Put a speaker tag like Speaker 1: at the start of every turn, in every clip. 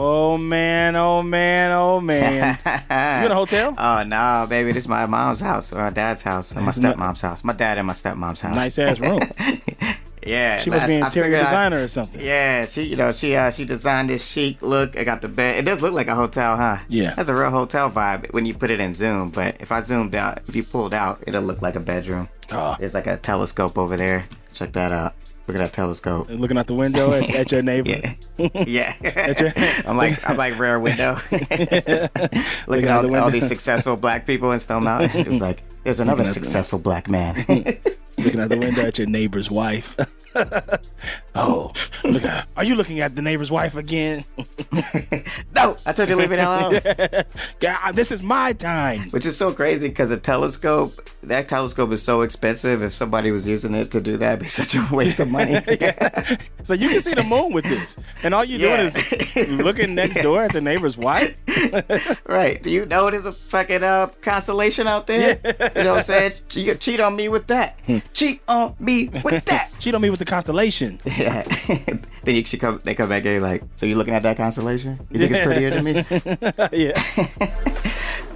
Speaker 1: Oh man, oh man, oh man. you in a hotel?
Speaker 2: Oh no, baby, this is my mom's house or my dad's house or my stepmom's house. My dad and my stepmom's house.
Speaker 1: Nice ass room.
Speaker 2: yeah,
Speaker 1: She must be an interior
Speaker 2: I-
Speaker 1: designer or something.
Speaker 2: Yeah, she you know she uh she designed this chic look. I got the bed. It does look like a hotel, huh?
Speaker 1: Yeah.
Speaker 2: that's a real hotel vibe when you put it in zoom. But if I zoomed out, if you pulled out, it'll look like a bedroom.
Speaker 1: Oh.
Speaker 2: There's like a telescope over there. Check that out. Look at that telescope.
Speaker 1: Looking out the window at, at your neighbor.
Speaker 2: Yeah, yeah.
Speaker 1: your-
Speaker 2: I'm like I'm like Rear Window. Looking at
Speaker 1: the
Speaker 2: all, all these successful black people in Stone Mountain. It was like there's another successful black man.
Speaker 1: Looking out the window at your neighbor's wife. oh, look at, are you looking at the neighbor's wife again?
Speaker 2: no, I told you to leave it alone.
Speaker 1: God, this is my time.
Speaker 2: Which is so crazy because a telescope, that telescope is so expensive. If somebody was using it to do that, it'd be such a waste of money.
Speaker 1: So you can see the moon with this, and all you're doing is looking next door at the neighbor's wife.
Speaker 2: right. Do you know there's a fucking uh, constellation out there? You know what I'm saying? You cheat on me with that. cheat on me with that.
Speaker 1: Cheat on me with the constellation.
Speaker 2: Yeah. then you should come. They come back and like, so you're looking at that constellation? You think it's prettier than me?
Speaker 1: yeah.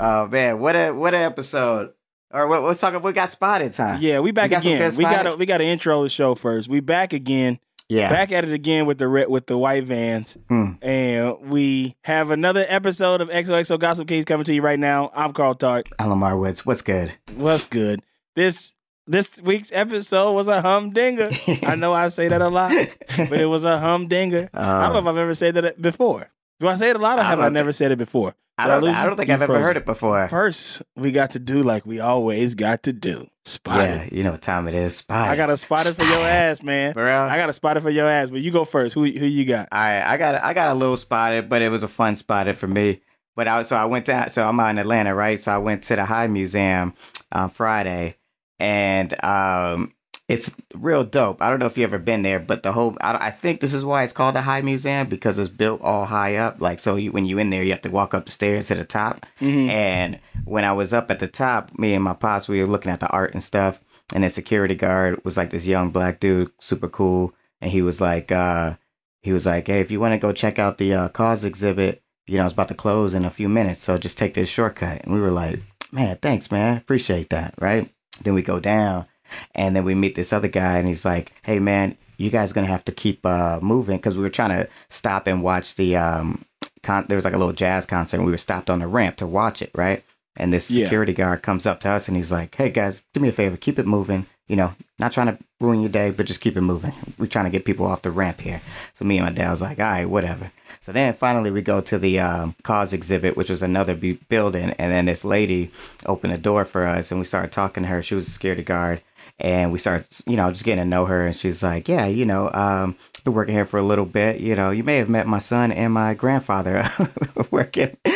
Speaker 2: Oh man, what a what a episode. Or what, let's talk. We got spotted time.
Speaker 1: Yeah, we back
Speaker 2: some
Speaker 1: again. We got to we got an intro the show first. We back again.
Speaker 2: Yeah.
Speaker 1: Back at it again with the red with the white vans.
Speaker 2: Hmm.
Speaker 1: And we have another episode of XOXO Gossip Kings coming to you right now. I'm Carl Tart.
Speaker 2: I'm Lamar Woods. What's good?
Speaker 1: What's good? This this week's episode was a humdinger. I know I say that a lot, but it was a humdinger. I don't uh-huh. know if I've ever said that before. Do I say it a lot or
Speaker 2: I
Speaker 1: have
Speaker 2: don't
Speaker 1: I never said it before?
Speaker 2: I don't.
Speaker 1: lose
Speaker 2: I don't think I've ever heard it before.
Speaker 1: First, we got to do like we always got to do. Spot
Speaker 2: yeah,
Speaker 1: it.
Speaker 2: you know what time it is. Spot.
Speaker 1: I got a spotted for your ass, man.
Speaker 2: For real?
Speaker 1: I got a spotted for your ass, but you go first. Who who you got?
Speaker 2: All right, I got I got a little spotted, but it was a fun spotted for me. But I so I went to so I'm out in Atlanta, right? So I went to the High Museum on Friday, and um, it's real dope. I don't know if you ever been there, but the whole I, I think this is why it's called the High Museum because it's built all high up. Like so, you, when you in there, you have to walk up the stairs to the top.
Speaker 1: Mm-hmm.
Speaker 2: And when I was up at the top, me and my pops we were looking at the art and stuff, and the security guard was like this young black dude, super cool, and he was like. uh he was like, "Hey, if you want to go check out the uh, cause exhibit, you know, it's about to close in a few minutes, so just take this shortcut." And we were like, "Man, thanks, man, appreciate that." Right? Then we go down, and then we meet this other guy, and he's like, "Hey, man, you guys gonna have to keep uh, moving because we were trying to stop and watch the um, con- there was like a little jazz concert, and we were stopped on the ramp to watch it, right?" And this
Speaker 1: Yeah.
Speaker 2: security guard comes up to us, and he's like, "Hey, guys, do me a favor, keep it moving." You know, not trying to ruin your day, but just keep it moving. We're trying to get people off the ramp here. So me and my dad was like, all right, whatever. So then finally we go to the um, cause exhibit, which was another bu- building. And then this lady opened a door for us and we started talking to her. She was a security guard. And we started, you know, just getting to know her. And she's like, yeah, you know, um, working here for a little bit. You know, you may have met my son and my grandfather working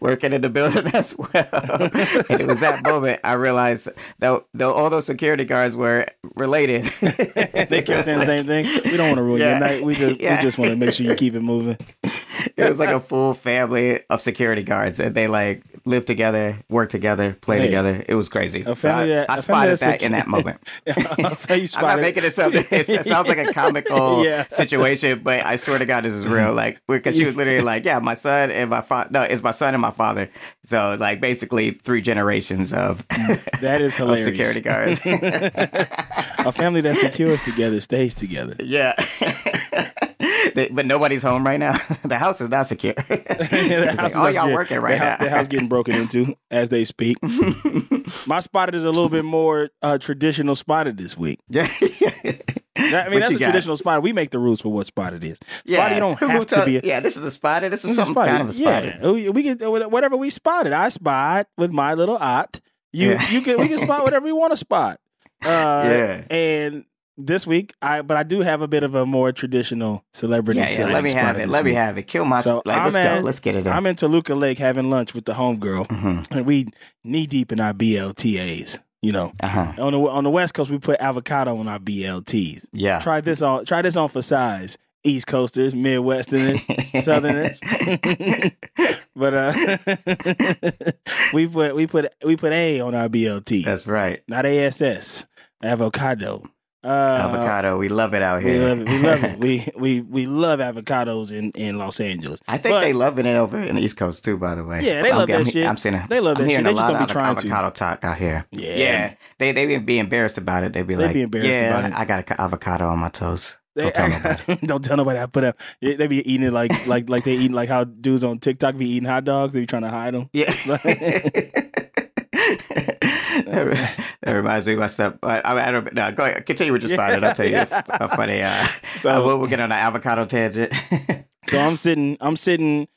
Speaker 2: working in the building as well. and it was that moment I realized that, that all those security guards were related.
Speaker 1: they kept saying the same thing. We don't want to ruin
Speaker 2: Yeah.
Speaker 1: your night. We just
Speaker 2: Yeah.
Speaker 1: we just want to make sure you keep it moving.
Speaker 2: it was like a full family of security guards, and they like live together, work together, play
Speaker 1: Hey.
Speaker 2: together. It was crazy.
Speaker 1: Family
Speaker 2: So I, I spotted that in that moment. I'm not making it something. It, it sounds like a comical
Speaker 1: Yeah.
Speaker 2: situation, but I swear to God, this is real. Like, because she was literally like, "Yeah, my son and my father. No, it's my son and my father." So, like, basically, three generations of mm,
Speaker 1: That is hilarious.
Speaker 2: security guards.
Speaker 1: A family that secures together stays together.
Speaker 2: yeah, They- but nobody's home right now. the house is not secure.
Speaker 1: House
Speaker 2: like,
Speaker 1: not
Speaker 2: y'all
Speaker 1: secure.
Speaker 2: working right
Speaker 1: the
Speaker 2: now.
Speaker 1: house, the house getting broken into as they speak. My spotted is a little bit more uh, traditional spotted this week.
Speaker 2: yeah.
Speaker 1: That- I mean,
Speaker 2: What
Speaker 1: that's a traditional spotted. We make the rules for what spotted is.
Speaker 2: Yeah,
Speaker 1: Spotted, you don't have to be. A,
Speaker 2: yeah, this is a spotted. This is
Speaker 1: This is
Speaker 2: kind of a spotted.
Speaker 1: Yeah, we, can whatever we spotted. I spot with my little opt. You
Speaker 2: Yeah.
Speaker 1: you can we can spot whatever we want to spot. Uh,
Speaker 2: Yeah.
Speaker 1: and this week, I but I do have a bit of a more traditional celebrity.
Speaker 2: Yeah, yeah. Let me have it. Let me have it. Kill my.
Speaker 1: So,
Speaker 2: like, let's
Speaker 1: I'm
Speaker 2: go. Let's get it in.
Speaker 1: I'm in Toluca Lake having lunch with the homegirl,
Speaker 2: hmm
Speaker 1: and we knee deep in our BLTAs. You know,
Speaker 2: Uh huh.
Speaker 1: on the on the West Coast, we put avocado on our BLTs.
Speaker 2: Yeah.
Speaker 1: Try this on. Try this on for size. East Coasters, Midwesterners, Southerners. but uh, we put we put we put A on our BLT,
Speaker 2: That's right.
Speaker 1: not ASS. Avocado. Uh,
Speaker 2: Avocado. We love it out
Speaker 1: We
Speaker 2: here.
Speaker 1: love it. We love it. We we we love avocados in in Los Angeles.
Speaker 2: I think
Speaker 1: But-
Speaker 2: they loving it over in the East Coast too. By the way.
Speaker 1: Yeah, they
Speaker 2: I'm,
Speaker 1: love that
Speaker 2: I'm,
Speaker 1: shit.
Speaker 2: I'm seeing.
Speaker 1: They love
Speaker 2: I'm
Speaker 1: that shit. They just don't be trying to.
Speaker 2: avocado talk out here.
Speaker 1: Yeah.
Speaker 2: Yeah, they they be be embarrassed about it. They be
Speaker 1: They
Speaker 2: like,
Speaker 1: be embarrassed
Speaker 2: yeah,
Speaker 1: about it.
Speaker 2: I got an avocado on my toes.
Speaker 1: They,
Speaker 2: Don't tell nobody.
Speaker 1: don't tell nobody I put up. They be eating it like like like they eat like how dudes on TikTok be eating hot dogs. They be trying to hide them.
Speaker 2: Yeah. that, that reminds me of my stuff. I, I, I don't, no, go ahead. Continue with your spot, and I'll tell you a, a funny. Uh,
Speaker 1: So-
Speaker 2: uh, we'll, we'll get on an avocado tangent.
Speaker 1: So I'm sitting I'm sitting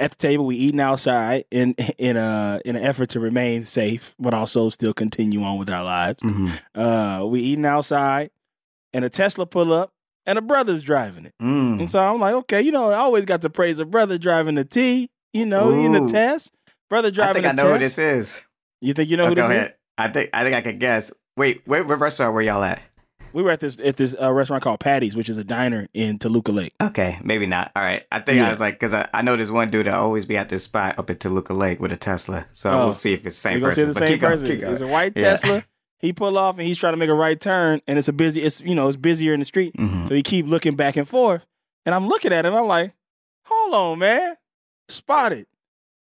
Speaker 1: at the table. We eating outside in in a in an effort to remain safe, but also still continue on with our lives.
Speaker 2: Mhm.
Speaker 1: Uh, we eating outside, and a Tesla pull up, and a brother's driving it.
Speaker 2: Mm.
Speaker 1: And so I'm like, okay, you know, I always got to praise a brother driving the T. You know, in the
Speaker 2: Ooh.
Speaker 1: test, brother driving.
Speaker 2: I think I know who
Speaker 1: test.
Speaker 2: this is.
Speaker 1: You think you know
Speaker 2: Oh,
Speaker 1: who
Speaker 2: go
Speaker 1: this is?
Speaker 2: ahead. I think I think I could guess. Wait, wait, what restaurant were y'all at?
Speaker 1: We were at this at this uh, restaurant called Patty's, which is a diner in Toluca Lake.
Speaker 2: Okay, maybe not. All right. I think
Speaker 1: Yeah.
Speaker 2: I was like, because I, I know there's one dude that always be at this spot up at Toluca Lake with a Tesla. So
Speaker 1: Oh.
Speaker 2: we'll see if it's the same person.
Speaker 1: see the
Speaker 2: But
Speaker 1: same
Speaker 2: keep going,
Speaker 1: person.
Speaker 2: keep going.
Speaker 1: It's a white
Speaker 2: Yeah.
Speaker 1: Tesla. He pull off and he's trying to make a right turn, and it's a busy. It's you know it's busier in the street,
Speaker 2: Mhm.
Speaker 1: so he keep looking back and forth. And I'm looking at him. I'm like, hold on, man, spotted.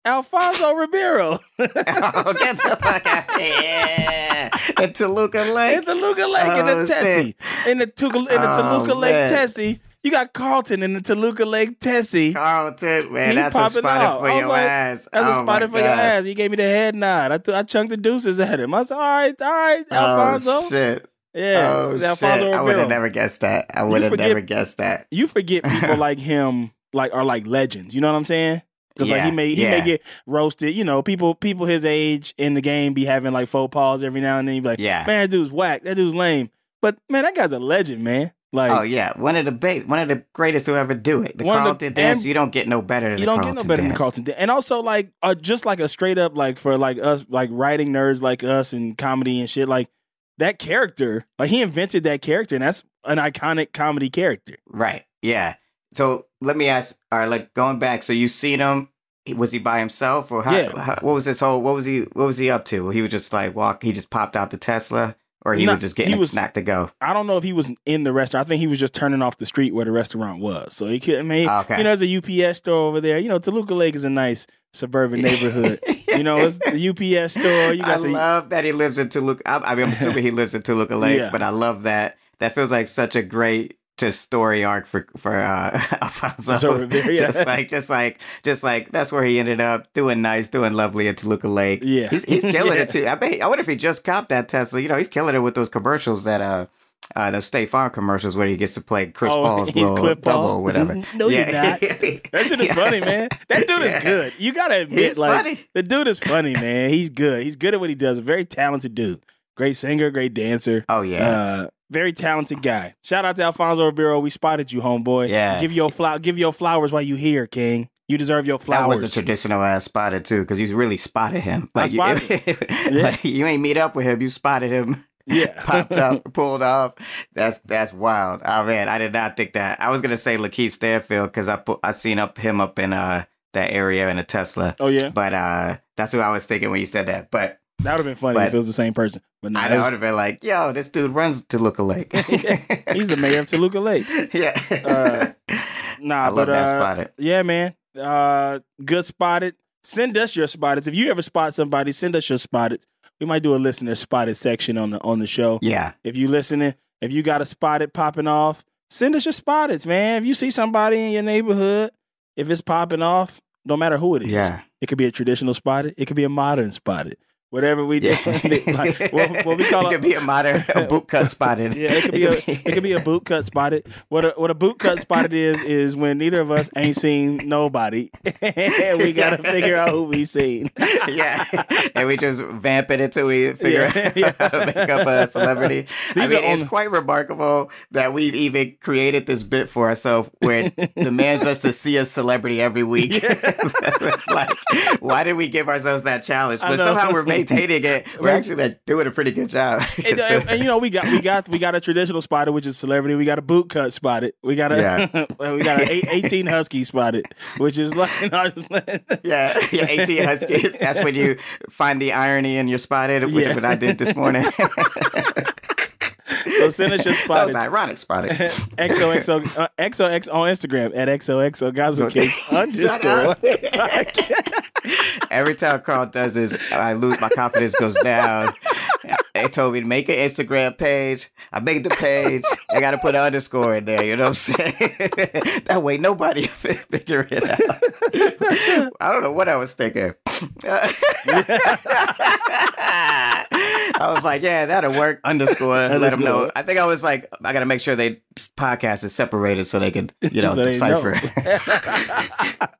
Speaker 1: Alfonso Ribeiro
Speaker 2: oh, get the fuck out of here. At Toluca Lake.
Speaker 1: in Toluca Lake in
Speaker 2: Oh,
Speaker 1: the Tessie. In the, Tuca, in the
Speaker 2: Oh,
Speaker 1: Toluca Lake
Speaker 2: man.
Speaker 1: Tessie. You got Carlton in the Toluca Lake Tessie.
Speaker 2: Carlton, man,
Speaker 1: He
Speaker 2: that's a
Speaker 1: popping
Speaker 2: spot
Speaker 1: out.
Speaker 2: for your
Speaker 1: like,
Speaker 2: ass.
Speaker 1: That's
Speaker 2: oh,
Speaker 1: a spotted
Speaker 2: my
Speaker 1: for your ass. He gave me the head nod. I, th- I chunked the deuces at him. I said, all right, all right, oh, Alfonso.
Speaker 2: Oh, shit.
Speaker 1: Yeah,
Speaker 2: oh,
Speaker 1: it's
Speaker 2: shit. I would have never guessed that. I would have never guessed that.
Speaker 1: You forget people like him like are like legends. You know what I'm saying? Because like he may he
Speaker 2: yeah.
Speaker 1: may get roasted. You know, people people his age in the game be having like faux pas every now and then. You be like,
Speaker 2: Yeah.
Speaker 1: man, that dude's whack. That dude's lame. But man, that guy's a legend, man. Like
Speaker 2: oh yeah, one of the ba- one of the greatest to ever do it. The
Speaker 1: of the-
Speaker 2: dance, you don't get no better than
Speaker 1: you don't
Speaker 2: Carlton
Speaker 1: get no better than
Speaker 2: dance.
Speaker 1: Carlton. And also like uh, just like a straight up like for like us like writing nerds like us and comedy and shit like that character like he invented that character and that's an iconic comedy character.
Speaker 2: Right. Yeah. So let me ask. All right, like going back. So you seen him? Was he by himself or how,
Speaker 1: Yeah.
Speaker 2: how- what was this whole? What was he? What was he up to? He was just like walk. He just popped out the Tesla, or he
Speaker 1: No,
Speaker 2: was just getting
Speaker 1: he
Speaker 2: a
Speaker 1: was-
Speaker 2: snack to go.
Speaker 1: I don't know if he was in the restaurant. I think he was just turning off the street where the restaurant was. So he could. I mean,
Speaker 2: Okay.
Speaker 1: you know, there's a UPS store over there. You know, Toluca Lake is a nice suburban neighborhood. you know, it's the UPS store. You
Speaker 2: I
Speaker 1: the
Speaker 2: love that he lives in Toluca. I, I mean, I'm assuming he lives in Toluca Lake,
Speaker 1: Yeah.
Speaker 2: but I love that. That feels like such a great just story arc for for uh, Alfonso.
Speaker 1: So Ribeiro, yeah.
Speaker 2: just like, just like, just like that's where he ended up doing nice, doing lovely at Toluca Lake.
Speaker 1: Yeah.
Speaker 2: he's he's killing
Speaker 1: Yeah.
Speaker 2: it too. I bet. I wonder if he just copped that Tesla. You know, he's killing it with those commercials that uh. Uh, those State Farm commercials where he gets to play Chris
Speaker 1: Oh,
Speaker 2: Paul's little
Speaker 1: Cliff
Speaker 2: double
Speaker 1: Paul?
Speaker 2: or whatever.
Speaker 1: No, you're not. That shit is funny, man. That dude
Speaker 2: Yeah.
Speaker 1: is good. You gotta admit,
Speaker 2: He's
Speaker 1: like
Speaker 2: funny.
Speaker 1: the dude is funny, man. He's good. He's good at what he does. A very talented dude. Great singer, great dancer.
Speaker 2: Oh yeah.
Speaker 1: Uh, very talented guy. Shout out to Alfonso Ribeiro. We spotted you, homeboy.
Speaker 2: Yeah.
Speaker 1: Give your flower. Give your flowers while you here, King. You deserve your flowers.
Speaker 2: That was a traditional ass spotted too, because you really spotted him.
Speaker 1: I
Speaker 2: Like, you-
Speaker 1: spotted Yeah.
Speaker 2: like, you ain't meet up with him, you spotted him,
Speaker 1: yeah.
Speaker 2: popped up, pulled off. That's that's wild. Oh man, I did not think that. I was gonna say LaKeith Stanfield because I put I seen up him up in uh that area in a Tesla,
Speaker 1: oh yeah.
Speaker 2: but uh that's what I was thinking when you said that. But
Speaker 1: That would have been funny
Speaker 2: But-
Speaker 1: if it was the same person. But no,
Speaker 2: I
Speaker 1: it
Speaker 2: know
Speaker 1: was-
Speaker 2: would have been like, yo, this dude runs to Toluca Lake.
Speaker 1: he's the mayor of Toluca Lake.
Speaker 2: yeah.
Speaker 1: Uh, Nah,
Speaker 2: I love
Speaker 1: but
Speaker 2: that
Speaker 1: uh,
Speaker 2: spotted.
Speaker 1: Yeah, man. Uh, good spotted. Send us your spotted. If you ever spot somebody, send us your spotted. We might do a listener spotted section on the on the show.
Speaker 2: Yeah.
Speaker 1: If you listening, if you got a spotted popping off, send us your spotteds, man. If you see somebody in your neighborhood, if it's popping off, no matter who it is.
Speaker 2: Yeah.
Speaker 1: It could be a traditional spotted. It could be a modern spotted. Whatever we do.
Speaker 2: Yeah.
Speaker 1: like, what, what we call
Speaker 2: it
Speaker 1: a,
Speaker 2: could be a modern a boot cut spotted.
Speaker 1: yeah, it could be a it could be a boot cut spotted. What a what a boot cut spotted is is when neither of us ain't seen nobody, and we gotta figure out who we seen.
Speaker 2: yeah, and we just vamp it until we figure
Speaker 1: Yeah,
Speaker 2: out
Speaker 1: yeah.
Speaker 2: how to make up a celebrity. I mean, it's
Speaker 1: on-
Speaker 2: quite remarkable that we've even created this bit for ourselves where it demands us to see a celebrity every week. Like, why did we give ourselves that challenge? But somehow we're maintaining it. We're actually like, doing a pretty good job.
Speaker 1: And, and- and, you know we got we got we got a traditional spotted, which is celebrity. We got a boot cut spotted. We got a we got a eight- eighteen husky spotted, which is like
Speaker 2: Yeah, yeah, 18 Husky. That's when you find the irony in your spotted, which
Speaker 1: Yeah.
Speaker 2: is what I did this morning.
Speaker 1: so send us your
Speaker 2: that was ironic spotted.
Speaker 1: XOXO uh, XOX on Instagram at XOXO Gaza
Speaker 2: Shut
Speaker 1: underscore.
Speaker 2: Every time Carl does this, I lose my confidence goes down. They told me to make an Instagram page. I made the page. I got to put an underscore in there. You know what I'm saying? that way nobody figure it out. I don't know what I was thinking. I was like, yeah, that'll work. Underscore. Let them know.
Speaker 1: Underscore.
Speaker 2: I think I was like, I got to make sure they podcast is separated so they can, you know,
Speaker 1: So they know.
Speaker 2: decipher.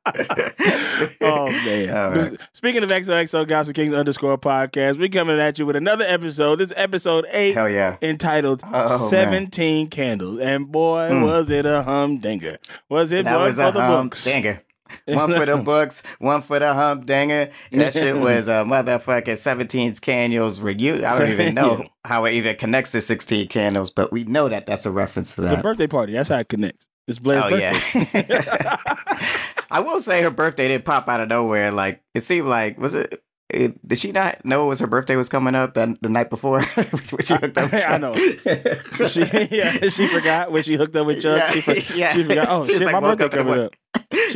Speaker 1: oh man!
Speaker 2: Right.
Speaker 1: Speaking of XOXO Gossip Kings underscore podcast, we coming at you with another episode. This is episode eight,
Speaker 2: Hell yeah.
Speaker 1: entitled
Speaker 2: Oh,
Speaker 1: "17 Candles." And boy,
Speaker 2: Mm.
Speaker 1: was it a humdinger! Was it
Speaker 2: That
Speaker 1: one
Speaker 2: was
Speaker 1: for
Speaker 2: a
Speaker 1: the
Speaker 2: hump
Speaker 1: books?
Speaker 2: dinger. One for the books, one for the hump dinger. That shit was a motherfucking 17 candles reunion. I don't even know how it even connects to 16 candles, but we know that that's a reference to that.
Speaker 1: birthday party. That's how it connects. It's Blair's
Speaker 2: Oh,
Speaker 1: birthday.
Speaker 2: yeah. I will say her birthday didn't pop out of nowhere. Like, it seemed like, was it? It, did she not know it was her birthday was coming up the, the night before? when she hooked up with
Speaker 1: I know. She, yeah, she forgot when she hooked up with Chuck.
Speaker 2: Yeah,
Speaker 1: she, for-
Speaker 2: yeah.
Speaker 1: she forgot. Oh
Speaker 2: She
Speaker 1: shit,
Speaker 2: like,
Speaker 1: my birthday coming up.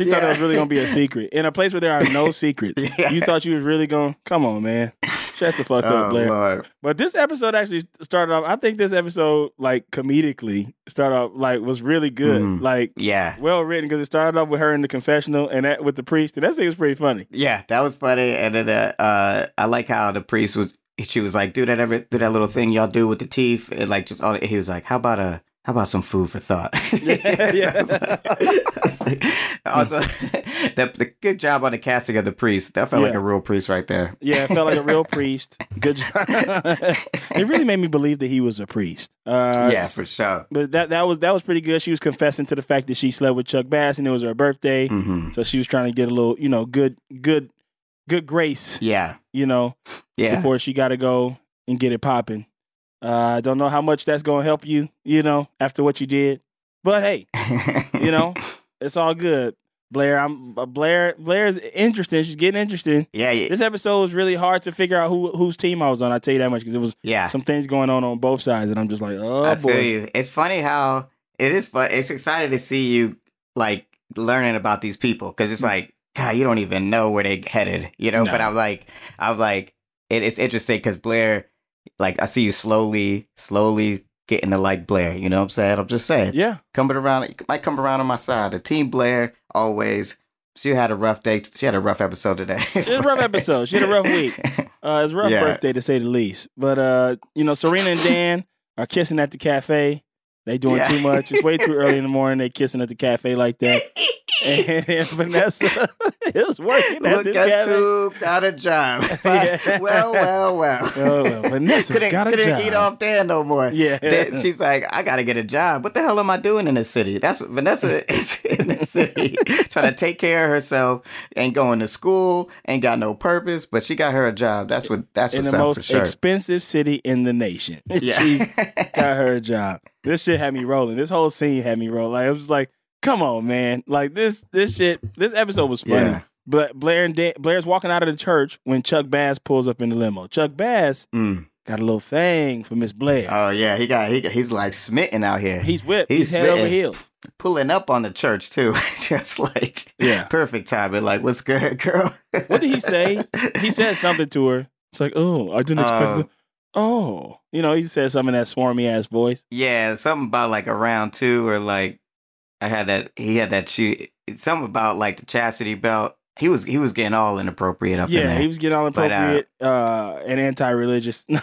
Speaker 1: She thought it was really gonna be a secret in a place where there are no secrets. You thought you was really gonna Come on, man. Shut the fuck up,
Speaker 2: Oh,
Speaker 1: Blair.
Speaker 2: Lord.
Speaker 1: But this episode actually started off. I think this episode, like comedically, started off like was really good.
Speaker 2: Mhm.
Speaker 1: Like
Speaker 2: Yeah.
Speaker 1: well written because it started off with her in the confessional and that with the priest, and that thing was pretty funny.
Speaker 2: Yeah, that was funny. And then uh, uh, I like how the priest was. She was like, "Do that every, do that little thing y'all do with the teeth." And like, just all he was like, "How about a, how about some food for thought?"
Speaker 1: Yeah, yeah.
Speaker 2: Like- like- also, the, the good job on the casting of the priest. That felt like a real priest right there.
Speaker 1: Yeah, it felt like a real priest. Good job. it really made me believe that he was a priest. Uh,
Speaker 2: yeah, for sure.
Speaker 1: But that that was that was pretty good. She was confessing to the fact that she slept with Chuck Bass and it was her birthday.
Speaker 2: hmm
Speaker 1: So she was trying to get a little, you know, good good good grace,
Speaker 2: Yeah,
Speaker 1: you know,
Speaker 2: yeah.
Speaker 1: before she got to go and get it popping. Uh, I don't know how much that's going to help you, you know, after what you did. But hey, you know, it's all good. Blair, I'm uh, Blair. Blair's interesting. She's getting interesting.
Speaker 2: yeah, yeah,
Speaker 1: This episode was really hard to figure out who whose team I was on. I tell you that much because it was
Speaker 2: yeah.
Speaker 1: some things going on on both sides, and I'm just like, oh
Speaker 2: I
Speaker 1: boy.
Speaker 2: feel you. It's funny how it is, but it's exciting to see you like learning about these people because it's like, God, you don't even know where they headed, you know.
Speaker 1: No.
Speaker 2: But I'm like, I'm like, it, it's interesting because Blair, like, I see you slowly, slowly getting to like Blair. You know what I'm saying? I'm just saying,
Speaker 1: Yeah,
Speaker 2: coming around, you might come around on my side. The team Blair always. She had a rough day. She had a rough episode today.
Speaker 1: It was a rough episode. She had a rough week. Uh, it's a rough
Speaker 2: Yeah.
Speaker 1: birthday to say the least. But uh, you know, Serena and Dan are kissing at the cafe. They doing
Speaker 2: Yeah.
Speaker 1: too much. It's way too early in the morning. They kissing at the cafe like that. And, Vanessa is working at
Speaker 2: Look
Speaker 1: this
Speaker 2: at
Speaker 1: cafe.
Speaker 2: who got a job.
Speaker 1: Yeah.
Speaker 2: well, well, well.
Speaker 1: Oh, well, Vanessa's
Speaker 2: couldn't,
Speaker 1: got a
Speaker 2: couldn't
Speaker 1: job.
Speaker 2: eat off there no more.
Speaker 1: Yeah.
Speaker 2: Then she's like, I gotta get a job. What the hell am I doing in this city? That's what Vanessa is in the city, trying to take care of herself, ain't going to school, ain't got no purpose, but she got her a job. That's what that's
Speaker 1: in
Speaker 2: what's
Speaker 1: the
Speaker 2: up
Speaker 1: most
Speaker 2: for sure.
Speaker 1: expensive city in the nation.
Speaker 2: Yeah.
Speaker 1: she got her a job. This shit had me rolling. This whole scene had me rolling. Like, I was just like, come on, man. Like this, this shit. This episode was funny.
Speaker 2: Yeah.
Speaker 1: But Blair and Dan, Blair's walking out of the church when Chuck Bass pulls up in the limo. Chuck Bass
Speaker 2: Mm.
Speaker 1: got a little thing for Miss Blair.
Speaker 2: Oh yeah, he got he, he's like smitten out here.
Speaker 1: he's whipped.
Speaker 2: he's
Speaker 1: He's, head over heels.
Speaker 2: pulling up on the church too, just like
Speaker 1: Yeah.
Speaker 2: perfect timing. Like, what's good, girl?
Speaker 1: What did he say? He said something to her. It's like, oh, I didn't expect.
Speaker 2: Oh.
Speaker 1: it. Oh, you know, he said something in that swarmy ass voice.
Speaker 2: Yeah, something about like around two or like I had that he had that shoe something about like the chastity belt he was he was getting all inappropriate up in
Speaker 1: yeah,
Speaker 2: there.
Speaker 1: he was getting all
Speaker 2: But, uh,
Speaker 1: inappropriate uh, and anti-religious.
Speaker 2: yeah,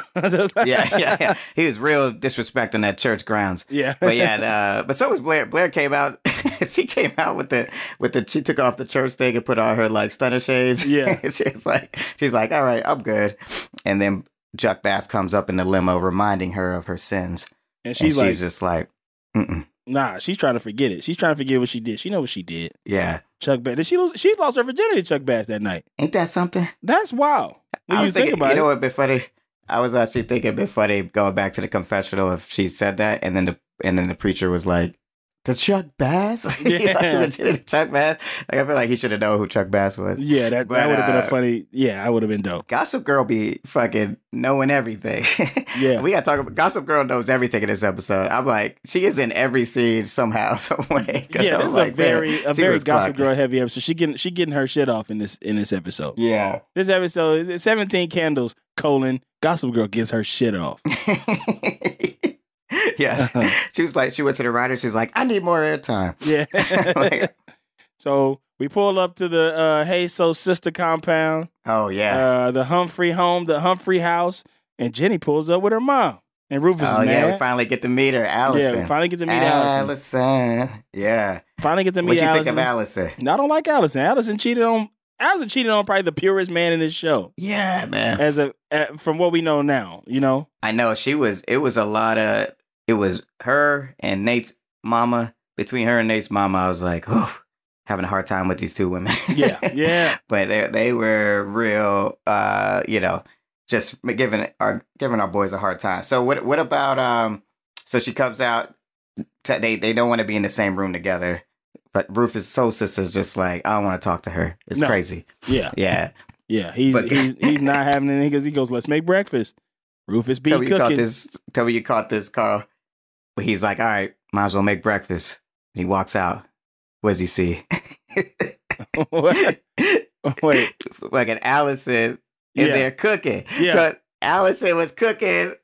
Speaker 2: yeah, yeah. He was real disrespecting that church grounds.
Speaker 1: yeah.
Speaker 2: But yeah, uh, but so was Blair. Blair came out. she came out with the with the. She took off the church thing and put on her like stunner shades.
Speaker 1: Yeah.
Speaker 2: she's like she's like, all right, I'm good. And then Chuck Bass comes up in the limo, reminding her of her sins.
Speaker 1: and
Speaker 2: And
Speaker 1: she's
Speaker 2: she's,
Speaker 1: like,
Speaker 2: just like, Mm-mm.
Speaker 1: Nah, she's trying to forget it. She's trying to forget what she did. She know what she did.
Speaker 2: yeah,
Speaker 1: Chuck Bass. Did she lose? She lost her virginity to Chuck Bass that night.
Speaker 2: ain't that something?
Speaker 1: That's wild. When
Speaker 2: I
Speaker 1: you
Speaker 2: was
Speaker 1: think
Speaker 2: thinking,
Speaker 1: about
Speaker 2: you know
Speaker 1: it.
Speaker 2: what, bit funny. I was actually thinking, bit funny, going back to the confessional if she said that, and then the and then the preacher was like, "The Chuck Bass."
Speaker 1: Yeah.
Speaker 2: lost his virginity to Chuck Bass. Like I feel like he should have known who Chuck Bass was.
Speaker 1: Yeah, that, that would have been a
Speaker 2: uh,
Speaker 1: funny. Yeah, I would have been dope.
Speaker 2: Gossip Girl be fucking knowing everything.
Speaker 1: Yeah.
Speaker 2: we gotta talk about Gossip Girl knows everything in this episode. I'm like, she is in every scene somehow, some way.
Speaker 1: Yeah, this is
Speaker 2: like,
Speaker 1: a very
Speaker 2: man,
Speaker 1: a very Gossip
Speaker 2: clocking.
Speaker 1: Girl heavy episode. She getting she getting her shit off in this in this episode.
Speaker 2: Yeah.
Speaker 1: This episode is 17 candles, colon, Gossip Girl gets her shit off.
Speaker 2: yeah. she was like, she went to the writer. She's like, I need more airtime.
Speaker 1: Yeah.
Speaker 2: Like-
Speaker 1: so we pull up to the uh Hey Soul Sister compound,
Speaker 2: Oh yeah.
Speaker 1: uh the Humphrey home, the Humphrey house, and Jenny pulls up with her mom. And Rufus
Speaker 2: oh
Speaker 1: is
Speaker 2: yeah. We finally get to meet her, Allison.
Speaker 1: Yeah, we finally get to meet Allison.
Speaker 2: Allison. Yeah.
Speaker 1: Finally get to meet
Speaker 2: What do you
Speaker 1: Allison.
Speaker 2: think of Allison?
Speaker 1: No, I don't like Allison. Allison cheated on Allison cheated on probably the purest man in this show.
Speaker 2: Yeah, man.
Speaker 1: As a from what we know now, you know.
Speaker 2: I know she was. It was a lot of. It was her and Nate's mama. Between her and Nate's mama, I was like, oh, having a hard time with these two women.
Speaker 1: Yeah, yeah.
Speaker 2: but they they were real. Uh, you know, just giving our giving our boys a hard time. So what what about um? So she comes out. T- they they don't want to be in the same room together. But Rufus Soul Sister's just like I don't want to talk to her. It's
Speaker 1: No.
Speaker 2: crazy.
Speaker 1: Yeah.
Speaker 2: Yeah.
Speaker 1: Yeah. He's
Speaker 2: But-
Speaker 1: he's he's not having anything because he goes, Let's make breakfast. Rufus B
Speaker 2: tell me you caught
Speaker 1: cooking.
Speaker 2: this. Tell me you caught this, Carl. But he's like, all right, might as well make breakfast. And he walks out. What does he see?
Speaker 1: What? Wait.
Speaker 2: like an Allison in
Speaker 1: Yeah.
Speaker 2: there cooking.
Speaker 1: Yeah.
Speaker 2: So Allison was cooking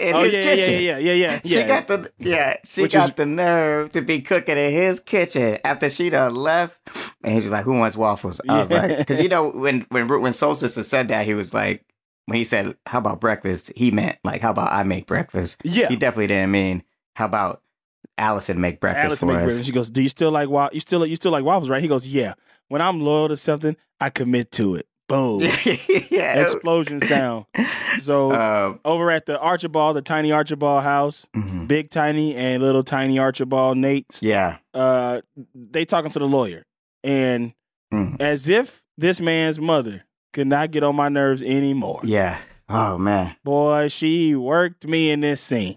Speaker 2: in
Speaker 1: Oh
Speaker 2: his
Speaker 1: yeah, yeah,
Speaker 2: kitchen.
Speaker 1: yeah, yeah, yeah, yeah.
Speaker 2: She got the yeah, she
Speaker 1: Which
Speaker 2: got
Speaker 1: is-
Speaker 2: the nerve to be cooking in his kitchen after she done left, and he was like, "Who wants waffles?" I was like, because you know when when when Soul Sister said that, he was like, when he said, "How about breakfast?" He meant like, "How about I make breakfast?"
Speaker 1: yeah.
Speaker 2: He definitely didn't mean, "How about Allison make breakfast
Speaker 1: Allison
Speaker 2: for
Speaker 1: make
Speaker 2: us?"
Speaker 1: breakfast. She goes, "Do you still like wa- You still you still like waffles, right?" He goes, "Yeah. When I'm loyal to something, I commit to it." Boom.
Speaker 2: yeah,
Speaker 1: Explosion sound. So
Speaker 2: Um,
Speaker 1: over at the Archibald, the tiny Archibald house,
Speaker 2: mhm.
Speaker 1: big tiny and little tiny Archibald Nate's.
Speaker 2: Yeah,
Speaker 1: Uh, they talking to the lawyer, and
Speaker 2: Mm.
Speaker 1: as if this man's mother could not get on my nerves anymore.
Speaker 2: yeah. Oh man,
Speaker 1: Boy, she worked me in this scene.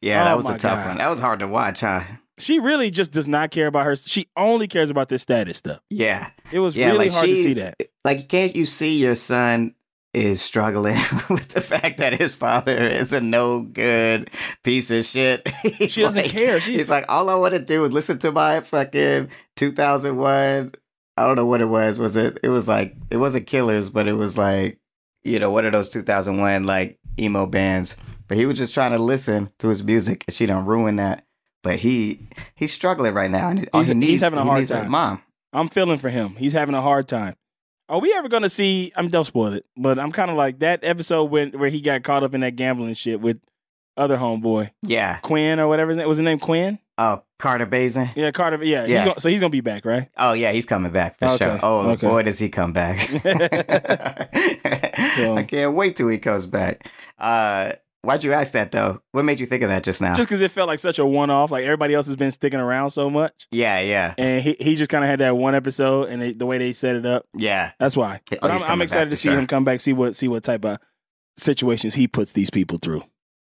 Speaker 2: Yeah,
Speaker 1: Oh,
Speaker 2: that was a tough
Speaker 1: God.
Speaker 2: one. That was hard to watch, huh?
Speaker 1: She really just does not care about her. She only cares about this status stuff.
Speaker 2: Yeah.
Speaker 1: It was
Speaker 2: Yeah,
Speaker 1: really
Speaker 2: like
Speaker 1: hard to see that.
Speaker 2: like can't you see your son is struggling with the fact that his father is a no good piece of shit He's
Speaker 1: She doesn't
Speaker 2: like-
Speaker 1: care. She-
Speaker 2: he's like all i want to do is listen to my fucking 2001 i don't know what it was was it it was like it wasn't killers but it was like you know one of those 2001 like emo bands but he was just trying to listen to his music and she done ruin that but he he's struggling right now and
Speaker 1: He's-
Speaker 2: he
Speaker 1: he's having a hard
Speaker 2: needs
Speaker 1: time.
Speaker 2: mom
Speaker 1: I'm feeling for him. He's having a hard time. Are we ever gonna see? I mean, don't spoil it, but I'm kind of like that episode when where he got caught up in that gambling shit with other homeboy
Speaker 2: yeah
Speaker 1: Quinn or whatever was. His name Quinn.
Speaker 2: oh Carter Baizen
Speaker 1: Yeah, Carter. Yeah, He's
Speaker 2: Yeah.
Speaker 1: gonna, so he's gonna be back, right?
Speaker 2: Oh yeah, he's coming back for
Speaker 1: Okay,
Speaker 2: sure. Oh
Speaker 1: okay.
Speaker 2: boy, does he come back! I can't wait till he comes back. Uh, why'd you ask that though? What made you think of that just now?
Speaker 1: Just because it felt like such a one off. Like everybody else has been sticking around so much,
Speaker 2: yeah, yeah,
Speaker 1: and he he just kind of had that one episode, and they, the way they set it up.
Speaker 2: yeah.
Speaker 1: That's why.
Speaker 2: Oh,
Speaker 1: I'm, I'm excited to see
Speaker 2: sure.
Speaker 1: him come back. See what see what type of situations he puts these people through.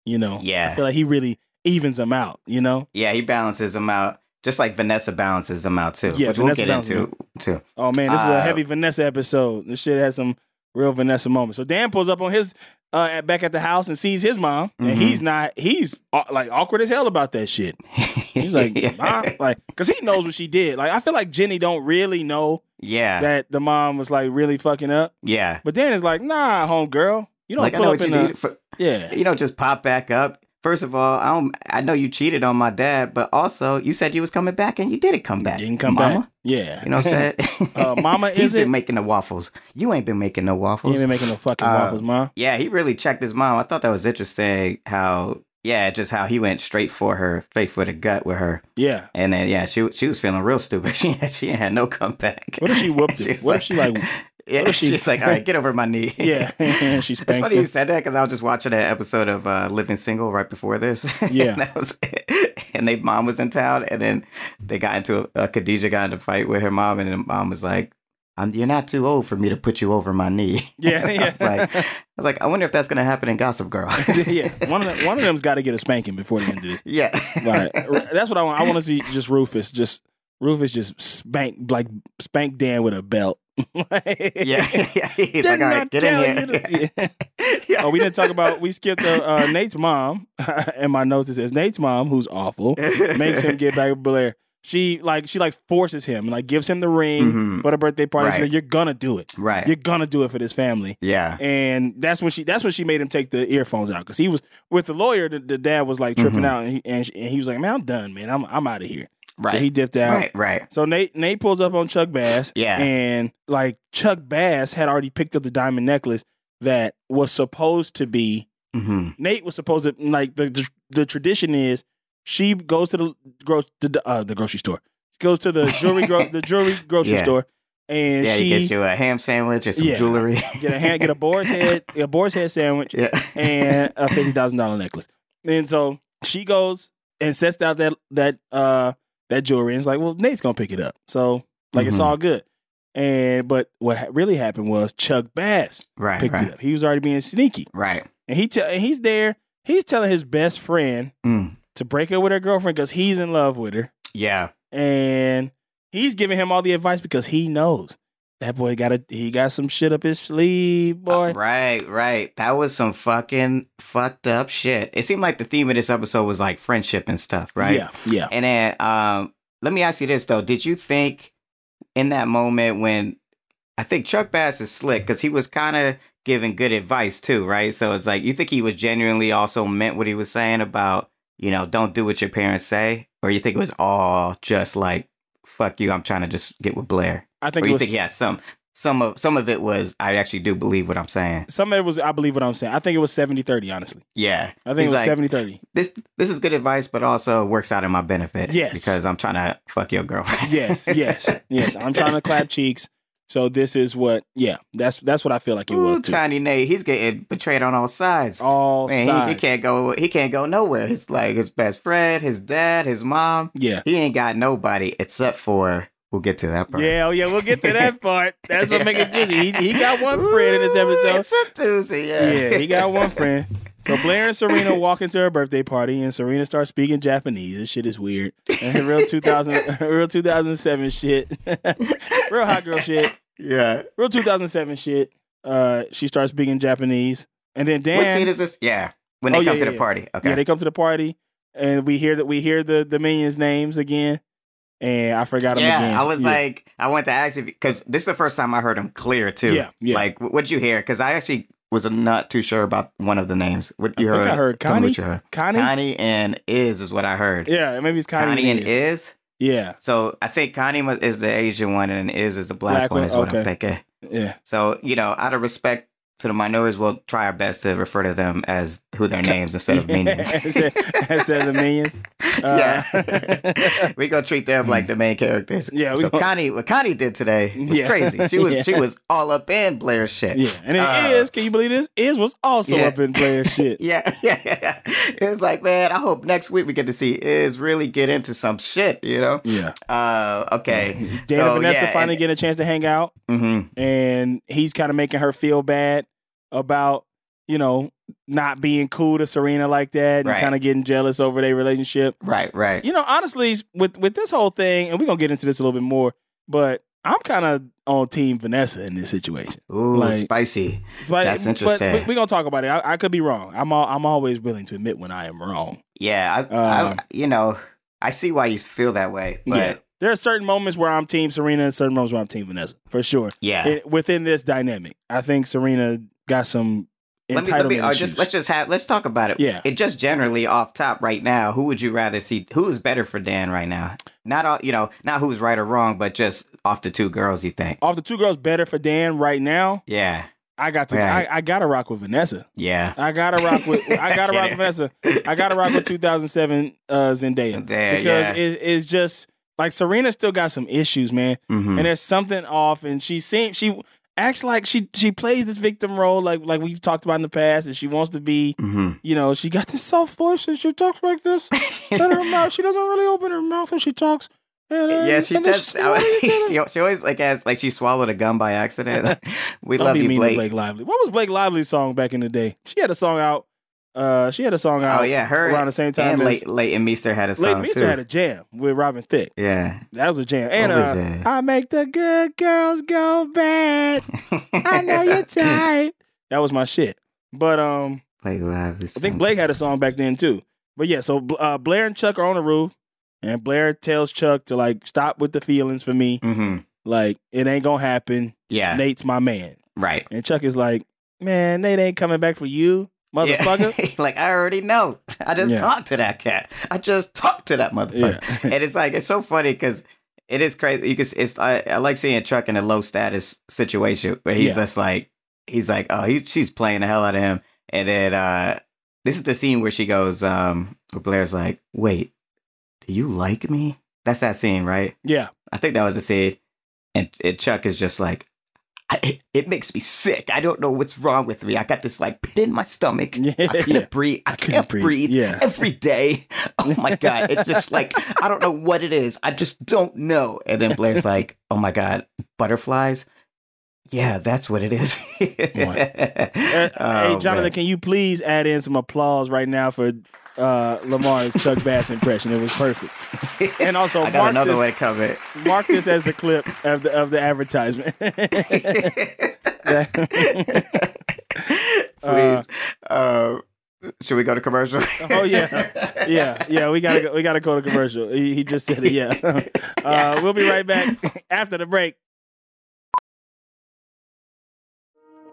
Speaker 1: You know.
Speaker 2: Yeah.
Speaker 1: I feel like he really evens them out. You know.
Speaker 2: Yeah, he balances them out, just like Vanessa balances them out too.
Speaker 1: Yeah,
Speaker 2: which
Speaker 1: Vanessa
Speaker 2: we'll get into too.
Speaker 1: Oh man, this is a
Speaker 2: Uh,
Speaker 1: heavy Vanessa episode. This shit has some real Vanessa moment. So Dan pulls up on his uh at, back at the house and sees his mom,
Speaker 2: Mhm.
Speaker 1: and he's not. He's uh, like awkward as hell about that shit. He's like,
Speaker 2: yeah.
Speaker 1: like, because he knows what she did. Like, I feel like Jenny don't really know
Speaker 2: yeah,
Speaker 1: that the mom was like really fucking up.
Speaker 2: yeah.
Speaker 1: But Dan is like, nah, home girl, you don't
Speaker 2: Like I
Speaker 1: pull
Speaker 2: know
Speaker 1: up
Speaker 2: what you
Speaker 1: in
Speaker 2: need. For,
Speaker 1: yeah.
Speaker 2: you don't just pop back up. First of all, I don't. I know you cheated on my dad, but also you said you was coming back, and you didn't come back.
Speaker 1: Didn't come
Speaker 2: Mama.
Speaker 1: back. Yeah.
Speaker 2: You know what I'm saying?
Speaker 1: Uh, Mama,
Speaker 2: He's
Speaker 1: is
Speaker 2: been
Speaker 1: it?
Speaker 2: making the waffles. You ain't been making no waffles.
Speaker 1: ain't been making no fucking
Speaker 2: Uh,
Speaker 1: waffles, ma.
Speaker 2: yeah, he really checked his mom. I thought that was interesting. How yeah, just how he went straight for her, straight for the gut with her,
Speaker 1: Yeah.
Speaker 2: and then yeah, she she was feeling real stupid. She had, she had no comeback.
Speaker 1: What if she whooped it? What if she, like-
Speaker 2: Yeah,
Speaker 1: she-
Speaker 2: she's like, all right, get over my knee.
Speaker 1: Yeah. she's.
Speaker 2: It's funny you said that because I was just watching that episode of uh, Living Single right before this.
Speaker 1: Yeah.
Speaker 2: and, that was and they mom was in town, and then they got into a, uh, Khadijah got into a fight with her mom, and the mom was like, I'm, "You're not too old for me to put you over my knee."
Speaker 1: Yeah,
Speaker 2: I
Speaker 1: yeah.
Speaker 2: was like, I was like, I wonder if that's gonna happen in Gossip Girl.
Speaker 1: yeah. One of them, one of them's got to get a spanking before the end of this.
Speaker 2: yeah,
Speaker 1: Right. That's what I want. I want to see just Rufus. Just Rufus just spank like spank Dan with a belt.
Speaker 2: yeah, yeah. He's
Speaker 1: Did
Speaker 2: like, all right, get in here.
Speaker 1: Yeah.
Speaker 2: Yeah.
Speaker 1: Oh, we didn't talk about. We skipped uh, uh, Nate's mom. and my notes it says Nate's mom, who's awful, makes him get back with Blair. She like she like forces him, like gives him the ring
Speaker 2: Mhm.
Speaker 1: for the birthday party. She
Speaker 2: Right.
Speaker 1: said, "You're gonna do it.
Speaker 2: right.
Speaker 1: You're gonna do it for this family."
Speaker 2: yeah.
Speaker 1: And that's when she that's when she made him take the earphones out because he was with the lawyer. The, the dad was like tripping
Speaker 2: Mhm.
Speaker 1: out, and he, and, she- and he was like, "Man, I'm done, man. I'm I'm out of here."
Speaker 2: Right.
Speaker 1: So he dipped out.
Speaker 2: right. Right.
Speaker 1: So Nate Nate pulls up on Chuck Bass.
Speaker 2: Yeah.
Speaker 1: And like Chuck Bass had already picked up the diamond necklace that was supposed to be
Speaker 2: hmm
Speaker 1: Nate was supposed to like the the, the tradition is she goes to the gro- the uh, the grocery store. She goes to the jewelry gro- the jewelry grocery
Speaker 2: Yeah.
Speaker 1: store and
Speaker 2: Yeah,
Speaker 1: she
Speaker 2: you get you a ham sandwich and some
Speaker 1: Yeah.
Speaker 2: jewelry.
Speaker 1: get a hand, get a boar's head a boar's head sandwich
Speaker 2: yeah.
Speaker 1: and a fifty thousand dollar necklace. And so she goes and sets out that that uh that jewelry and it's like, well, Nate's gonna pick it up. So like it's
Speaker 2: Mhm.
Speaker 1: all good. And but what really happened was Chuck Bass
Speaker 2: Right.
Speaker 1: picked
Speaker 2: right.
Speaker 1: it up. He was already being sneaky,
Speaker 2: Right.
Speaker 1: and he tell and he's there. He's telling his best friend
Speaker 2: Mm.
Speaker 1: to break up with her girlfriend because he's in love with her,
Speaker 2: Yeah.
Speaker 1: and he's giving him all the advice because he knows that boy got a he got some shit up his sleeve, boy.
Speaker 2: Uh, Right, right. That was some fucking fucked up shit. It seemed like the theme of this episode was like friendship and stuff, right?
Speaker 1: Yeah, yeah.
Speaker 2: And then um let me ask you this though. Did you think in that moment when I think Chuck Bass is slick because he was kind of giving good advice too, right? So it's like you think he was genuinely also meant what he was saying about, you know, don't do what your parents say? Or you think it was all just like, fuck you, I'm trying to just get with Blair?
Speaker 1: I think
Speaker 2: or
Speaker 1: it
Speaker 2: you
Speaker 1: was
Speaker 2: think yeah, some some of some of it was I actually do believe what I'm saying.
Speaker 1: some of it was I believe what I'm saying. I think it was 70-30, honestly.
Speaker 2: Yeah.
Speaker 1: I think
Speaker 2: He's
Speaker 1: it was
Speaker 2: like,
Speaker 1: 70-30.
Speaker 2: This this is good advice, but also works out in my benefit.
Speaker 1: Yes.
Speaker 2: Because I'm trying to fuck your girlfriend.
Speaker 1: Yes, yes, yes. I'm trying to clap cheeks. So this is what yeah, that's that's what I feel like it was too.
Speaker 2: Tiny Nate, he's getting betrayed on all sides.
Speaker 1: All
Speaker 2: Man, he,
Speaker 1: sides.
Speaker 2: he can't go. He can't go nowhere. His like his best friend, his dad, his mom.
Speaker 1: Yeah.
Speaker 2: He ain't got nobody except for. We'll get to that part.
Speaker 1: Yeah, oh yeah, we'll get to that part. That's what make it juicy. He, he got one friend in this episode.
Speaker 2: It's a Tuesday. Yeah.
Speaker 1: Yeah, he got one friend. So Blair and Serena walk into her birthday party, and Serena starts speaking Japanese. This shit is weird. And real two thousand, real two thousand seven shit, real hot girl shit,
Speaker 2: yeah.
Speaker 1: real two thousand seven shit. Uh, she starts speaking Japanese, and then Dan.
Speaker 2: What scene is this? Yeah. When they
Speaker 1: Oh,
Speaker 2: come
Speaker 1: yeah,
Speaker 2: to
Speaker 1: yeah,
Speaker 2: the party. Okay.
Speaker 1: Yeah, they come to the party, and we hear that we hear the the minions' names again, and I forgot them
Speaker 2: Yeah,
Speaker 1: again.
Speaker 2: I was
Speaker 1: Yeah.
Speaker 2: like, I went to ask you because this is the first time I heard him clear too.
Speaker 1: Yeah, yeah.
Speaker 2: Like, what'd you hear? Because I actually was not too sure about one of the names. What you
Speaker 1: I think
Speaker 2: heard?
Speaker 1: I heard Connie.
Speaker 2: heard.
Speaker 1: Connie.
Speaker 2: Connie and Is is what I heard.
Speaker 1: Yeah, maybe it's Connie,
Speaker 2: Connie and
Speaker 1: Is.
Speaker 2: Is.
Speaker 1: Yeah,
Speaker 2: So I think Connie is the Asian one and Is is the black,
Speaker 1: Black
Speaker 2: one.
Speaker 1: one,
Speaker 2: Is what I'm thinking.
Speaker 1: yeah.
Speaker 2: So you know, out of respect to the minorities, we'll try our best to refer to them as who their names instead of minions.
Speaker 1: instead, of the minions. Uh,
Speaker 2: yeah, we gonna treat them like the main characters.
Speaker 1: Yeah, we
Speaker 2: So
Speaker 1: gonna-
Speaker 2: Connie, what Connie did today was
Speaker 1: Yeah.
Speaker 2: crazy. She was
Speaker 1: Yeah.
Speaker 2: she was all up in Blair's shit.
Speaker 1: Yeah, and then
Speaker 2: Uh,
Speaker 1: Iz, can you believe this? Is was also
Speaker 2: Yeah.
Speaker 1: up in Blair shit.
Speaker 2: Yeah, yeah, yeah. It's like, man, I hope next week we get to see Is really get into some shit, you know?
Speaker 1: Yeah,
Speaker 2: Uh, okay.
Speaker 1: Dan
Speaker 2: So,
Speaker 1: and Vanessa finally
Speaker 2: and-
Speaker 1: get a chance to hang out,
Speaker 2: Mm-hmm.
Speaker 1: and he's kind of making her feel bad about you know not being cool to Serena like that, and
Speaker 2: Right.
Speaker 1: kind of getting jealous over their relationship.
Speaker 2: Right, right.
Speaker 1: You know, honestly, with with this whole thing, and we're gonna get into this a little bit more, but I'm kind of on Team Vanessa in this situation.
Speaker 2: Ooh,
Speaker 1: like-
Speaker 2: spicy.
Speaker 1: But,
Speaker 2: That's
Speaker 1: But
Speaker 2: interesting.
Speaker 1: we're gonna talk about it. I, I could be wrong. I'm all, I'm always willing to admit when I am wrong.
Speaker 2: Yeah, I,
Speaker 1: Um,
Speaker 2: I, you know, I see why you feel that way, but
Speaker 1: yeah, there are certain moments where I'm Team Serena and certain moments where I'm Team Vanessa, for sure.
Speaker 2: yeah,
Speaker 1: It- within this dynamic, I think Serena got some
Speaker 2: Let me, let me uh, just let's just have let's talk about it.
Speaker 1: Yeah.
Speaker 2: It just generally off top right now. Who would you rather see? Who is better for Dan right now? Not all, you know, not who's right or wrong, but just off the two girls. You think?
Speaker 1: Off the two girls better for Dan right now.
Speaker 2: Yeah,
Speaker 1: I got to.
Speaker 2: Right.
Speaker 1: I, I gotta rock with Vanessa.
Speaker 2: yeah.
Speaker 1: I gotta rock with. I gotta rock with Vanessa. I gotta rock with 2007 uh, Zendaya
Speaker 2: Zendaya,
Speaker 1: because
Speaker 2: yeah.
Speaker 1: it, it's just like Serena still got some issues, man,
Speaker 2: Mhm.
Speaker 1: and there's something off, and she seems she acts like she she plays this victim role like like we've talked about in the past, and she wants to be.
Speaker 2: Mhm.
Speaker 1: You know, she got this soft voice and she talks like this. and her mouth, she doesn't really open her mouth when she talks. And, uh,
Speaker 2: Yeah, she does. she, she always like has like she swallowed a gum by accident. we love you, Blake.
Speaker 1: Blake Lively. What was Blake Lively's song back in the day? She had a song out. Uh, she had a song out.
Speaker 2: Oh yeah, her
Speaker 1: around the same time
Speaker 2: and
Speaker 1: as
Speaker 2: late Leighton Meester had a
Speaker 1: Leighton
Speaker 2: song
Speaker 1: Meester
Speaker 2: too.
Speaker 1: had a jam with Robin Thicke.
Speaker 2: yeah,
Speaker 1: That was a jam. And uh? I make the good girls go bad. I know you're tight. That was my shit. But um,
Speaker 2: Blake.
Speaker 1: I think Blake had a song back then too. But yeah, so uh, Blair and Chuck are on the roof, and Blair tells Chuck to like stop with the feelings for me.
Speaker 2: hmm
Speaker 1: Like it ain't gonna happen.
Speaker 2: Yeah,
Speaker 1: Nate's my man.
Speaker 2: right.
Speaker 1: And Chuck is like, man, Nate ain't coming back for you, motherfucker.
Speaker 2: Yeah. like I already know. I just
Speaker 1: Yeah.
Speaker 2: talked to that cat. I just talked to that motherfucker.
Speaker 1: Yeah.
Speaker 2: and it's like it's so funny because it is crazy. You can. It's I, I like seeing Chuck in a low status situation where he's just like he's like oh he, she's playing the hell out of him, and then uh this is the scene where she goes um where Blair's like wait do you like me? That's that scene right?
Speaker 1: yeah.
Speaker 2: I think that was the scene, and, and Chuck is just like. I, it, it makes me sick. I don't know what's wrong with me. I got this like pit in my stomach.
Speaker 1: Yeah.
Speaker 2: I can't breathe. I,
Speaker 1: couldn't
Speaker 2: can't
Speaker 1: breathe.
Speaker 2: breathe,
Speaker 1: Yeah.
Speaker 2: every day. Oh my god, it's just like I don't know what it is. I just don't know. And then Blair's like, "Oh my god, butterflies." Yeah, that's what it is.
Speaker 1: Uh,
Speaker 2: Oh,
Speaker 1: hey, Jonathan,
Speaker 2: man.
Speaker 1: can you please add in some applause right now for uh, Lamar's Chuck Bass impression? It was perfect. And also,
Speaker 2: I got
Speaker 1: mark
Speaker 2: another
Speaker 1: this-
Speaker 2: way to cover it.
Speaker 1: Mark this as the clip of the of the advertisement.
Speaker 2: Please. Uh, should we go to commercial?
Speaker 1: oh yeah, yeah, yeah. We gotta go, we gotta go to commercial. He, he just said it. Yeah. Uh, we'll be right back after the break.